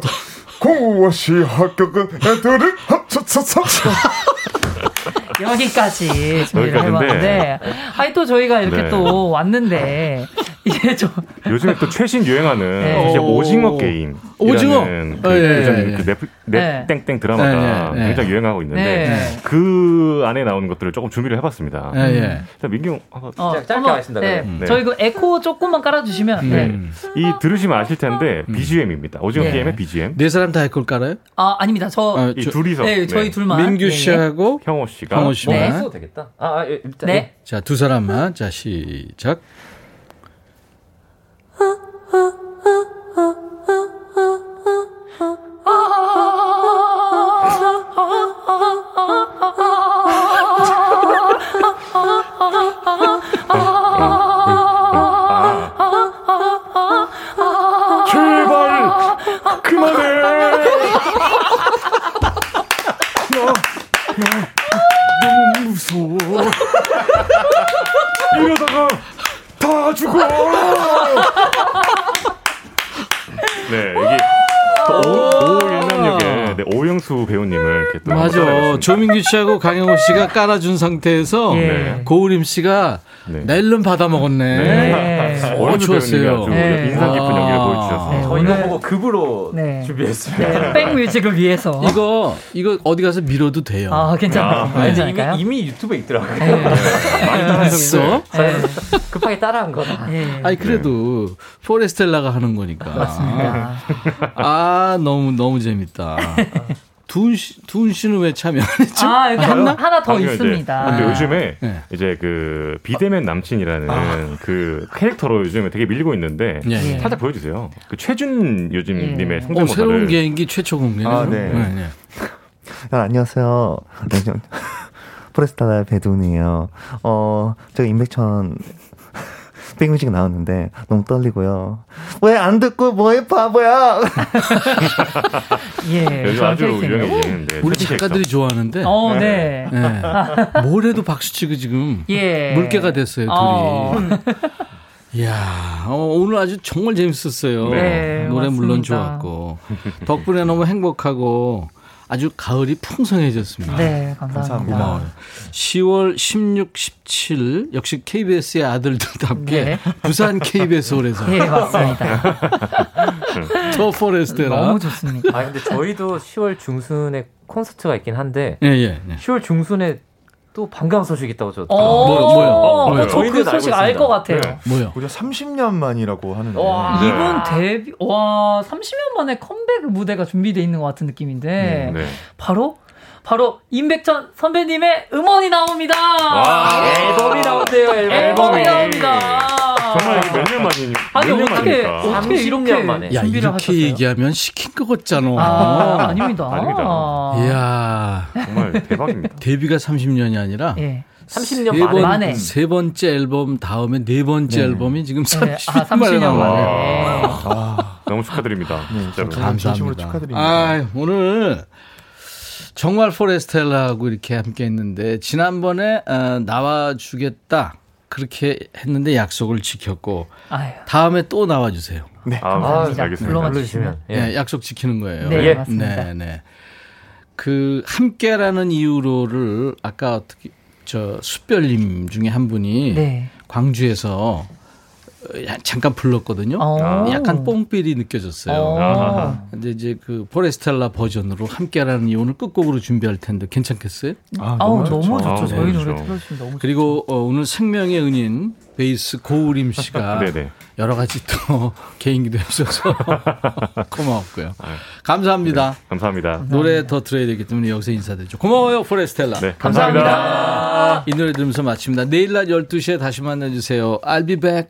공무원시 합격은 애들을 합쳐서 여기까지 여기까지인데. 해봤는데, 아니 또 저희가 이렇게 네. 또 왔는데 이게 좀 요즘에 또 최신 유행하는 네. 이제 오. 오징어 게임. 오징어? 그 예, 예, 요즘 예. 그 넷플, 네. 넷 땡땡 드라마가 네, 네, 네. 굉장히 유행하고 있는데 네. 그 안에 나오는 것들을 조금 준비를 해봤습니다. 예, 예. 자, 민경 한번 어, 짧게 하겠습니다, 네. 네. 저희 그 에코 조금만 깔아주시면. 네. 음. 이 들으시면 아실 텐데 BGM입니다. 오징어 네. 게임의 BGM. 네 사람 다 에코를 깔아요? 아 아닙니다. 저 아, 이 저- 둘이서 네, 저희 네. 둘만. 민규 예, 예. 씨하고 형호 씨가 형호 뭐 씨만. 네. 되겠다. 아, 아 예, 일단 네. 자, 두 사람만. 자, 시작. 이러다가 다 죽어. 네, 오, 오일남역에 네, 오영수 배우님을 이렇게 또 맞아. 조민규 씨하고 강영호 씨가 깔아준 상태에서 예. 고우림 씨가 네. 낼름 받아 먹었네. 네. 어, 오영수 좋았어요. 배우님이 아주 네. 인상 깊은 아. 연기를 보여주셔서 네. 저 오늘- 이거 보고 급으로 네. 준비했습니다. 네, 백뮤직을 위해서. 이거 이거 어디 가서 밀어도 돼요. 아 괜찮아요. 아? 이미, 이미 유튜브에 있더라고요. 했어? 네. 급하게 따라한 거다. 예. 아니 그래도 포레스텔라가 하는 거니까. 맞습니다. 아 너무 너무 재밌다. 두은 씨, 두은 씨는 왜 참여 안 했죠? 아 여기 하나, 하나 더 아니요, 이제. 있습니다. 근데 요즘에 네. 이제 그 비대면 남친이라는 그 캐릭터로 요즘에 되게 밀리고 있는데 예, 예. 살짝 보여주세요. 그 최준 요즘님의 예. 어, 성대모사를 새로운 개인기 최초 공개네. 아, 네. 네. 아, 안녕하세요. 네, 저, 포레스타의 배두훈이에요. 어, 제가 임백천 백뮤직 나왔는데 너무 떨리고요. 왜 안 듣고 뭐해 바보야? 예. 요즘 아주. 유명해지는데 우리 작가들이 좋아하는데 어, 네. 네. 뭘 해도 박수 치고 지금 예. 물개가 됐어요 둘이. 어. 이야 어, 오늘 아주 정말 재밌었어요. 네, 노래 물론 맞습니다. 좋았고 덕분에 너무 행복하고 아주 가을이 풍성해졌습니다. 네, 감사합니다. 고마워요. 10월 16, 17 역시 KBS의 아들들답게 네. 부산 KBS 홀에서 예, 맞습니다. 더 포레스테라 너무 좋습니다. 아 근데 저희도 10월 중순에 콘서트가 있긴 한데 예, 예. 예. 10월 중순에 또 반가운 소식이 있다고 저. 어, 뭐요, 뭐요? 어, 뭐요? 저그 저희는 알고 소식 알. 것 같아요. 네. 뭐요? 우리가 30년 만이라고 하는데. 와. 네. 이분 데뷔 와 30년 만에 컴백 무대가 준비돼 있는 것 같은 느낌인데 네. 바로 바로 임백천 선배님의 음원이 나옵니다. 와. 앨범이 나온대요. 앨범. 앨범이 나옵니다. 정말 몇년 만이니? 아니 몇년 어떻게? 어떻게 30년 이렇게 만에. 야, 준비를 이렇게 하셨어요? 얘기하면 시킨 것 같잖아. 아, 아닙니다. 아닙니다. 이야, 정말 대박입니다. 데뷔가 30년이 아니라 예. 30년 세, 만에. 번, 만에. 세 번째 앨범 다음에 네 번째 앨범이 지금 네, 30년 아, 30년 나온 만에. 예. 아, 너무 축하드립니다. 진심으로 감사합니다. 축하드립니다. 아, 오늘 정말 포레스텔라하고 이렇게 함께 했는데 지난번에 어, 나와 주겠다 그렇게 했는데 약속을 지켰고 아유. 다음에 또 나와 주세요. 네. 아, 감사합니다. 알겠습니다. 불러만 불러주시면. 예. 약속 지키는 거예요. 네, 예. 맞습니다. 네, 네. 그 함께라는 이유로를 아까 어떻게 저 숯별님 중에 한 분이 네. 광주에서 야- 잠깐 불렀거든요. 어. 약간 뽕필이 느껴졌어요. 어. 근데 이제 그 포레스텔라 버전으로 함께라는 이유는 끝곡으로 준비할 텐데 괜찮겠어요? 아, 아우 너무 너무 좋죠. 좋죠. 아우, 저희 너무 노래 좋죠. 틀어주시면 너무 좋죠. 그리고 어, 오늘 생명의 은인 베이스 고우림 씨가. 여러 가지 또 개인기도 해주셔서 고마웠고요. 감사합니다. 감사합니다. 노래 더 들어야 되기 때문에 여기서 인사드리죠. 고마워요, 포레스텔라. 네, 감사합니다. 이 노래 들으면서 마칩니다. 내일 낮 12시에 다시 만나주세요. I'll be back.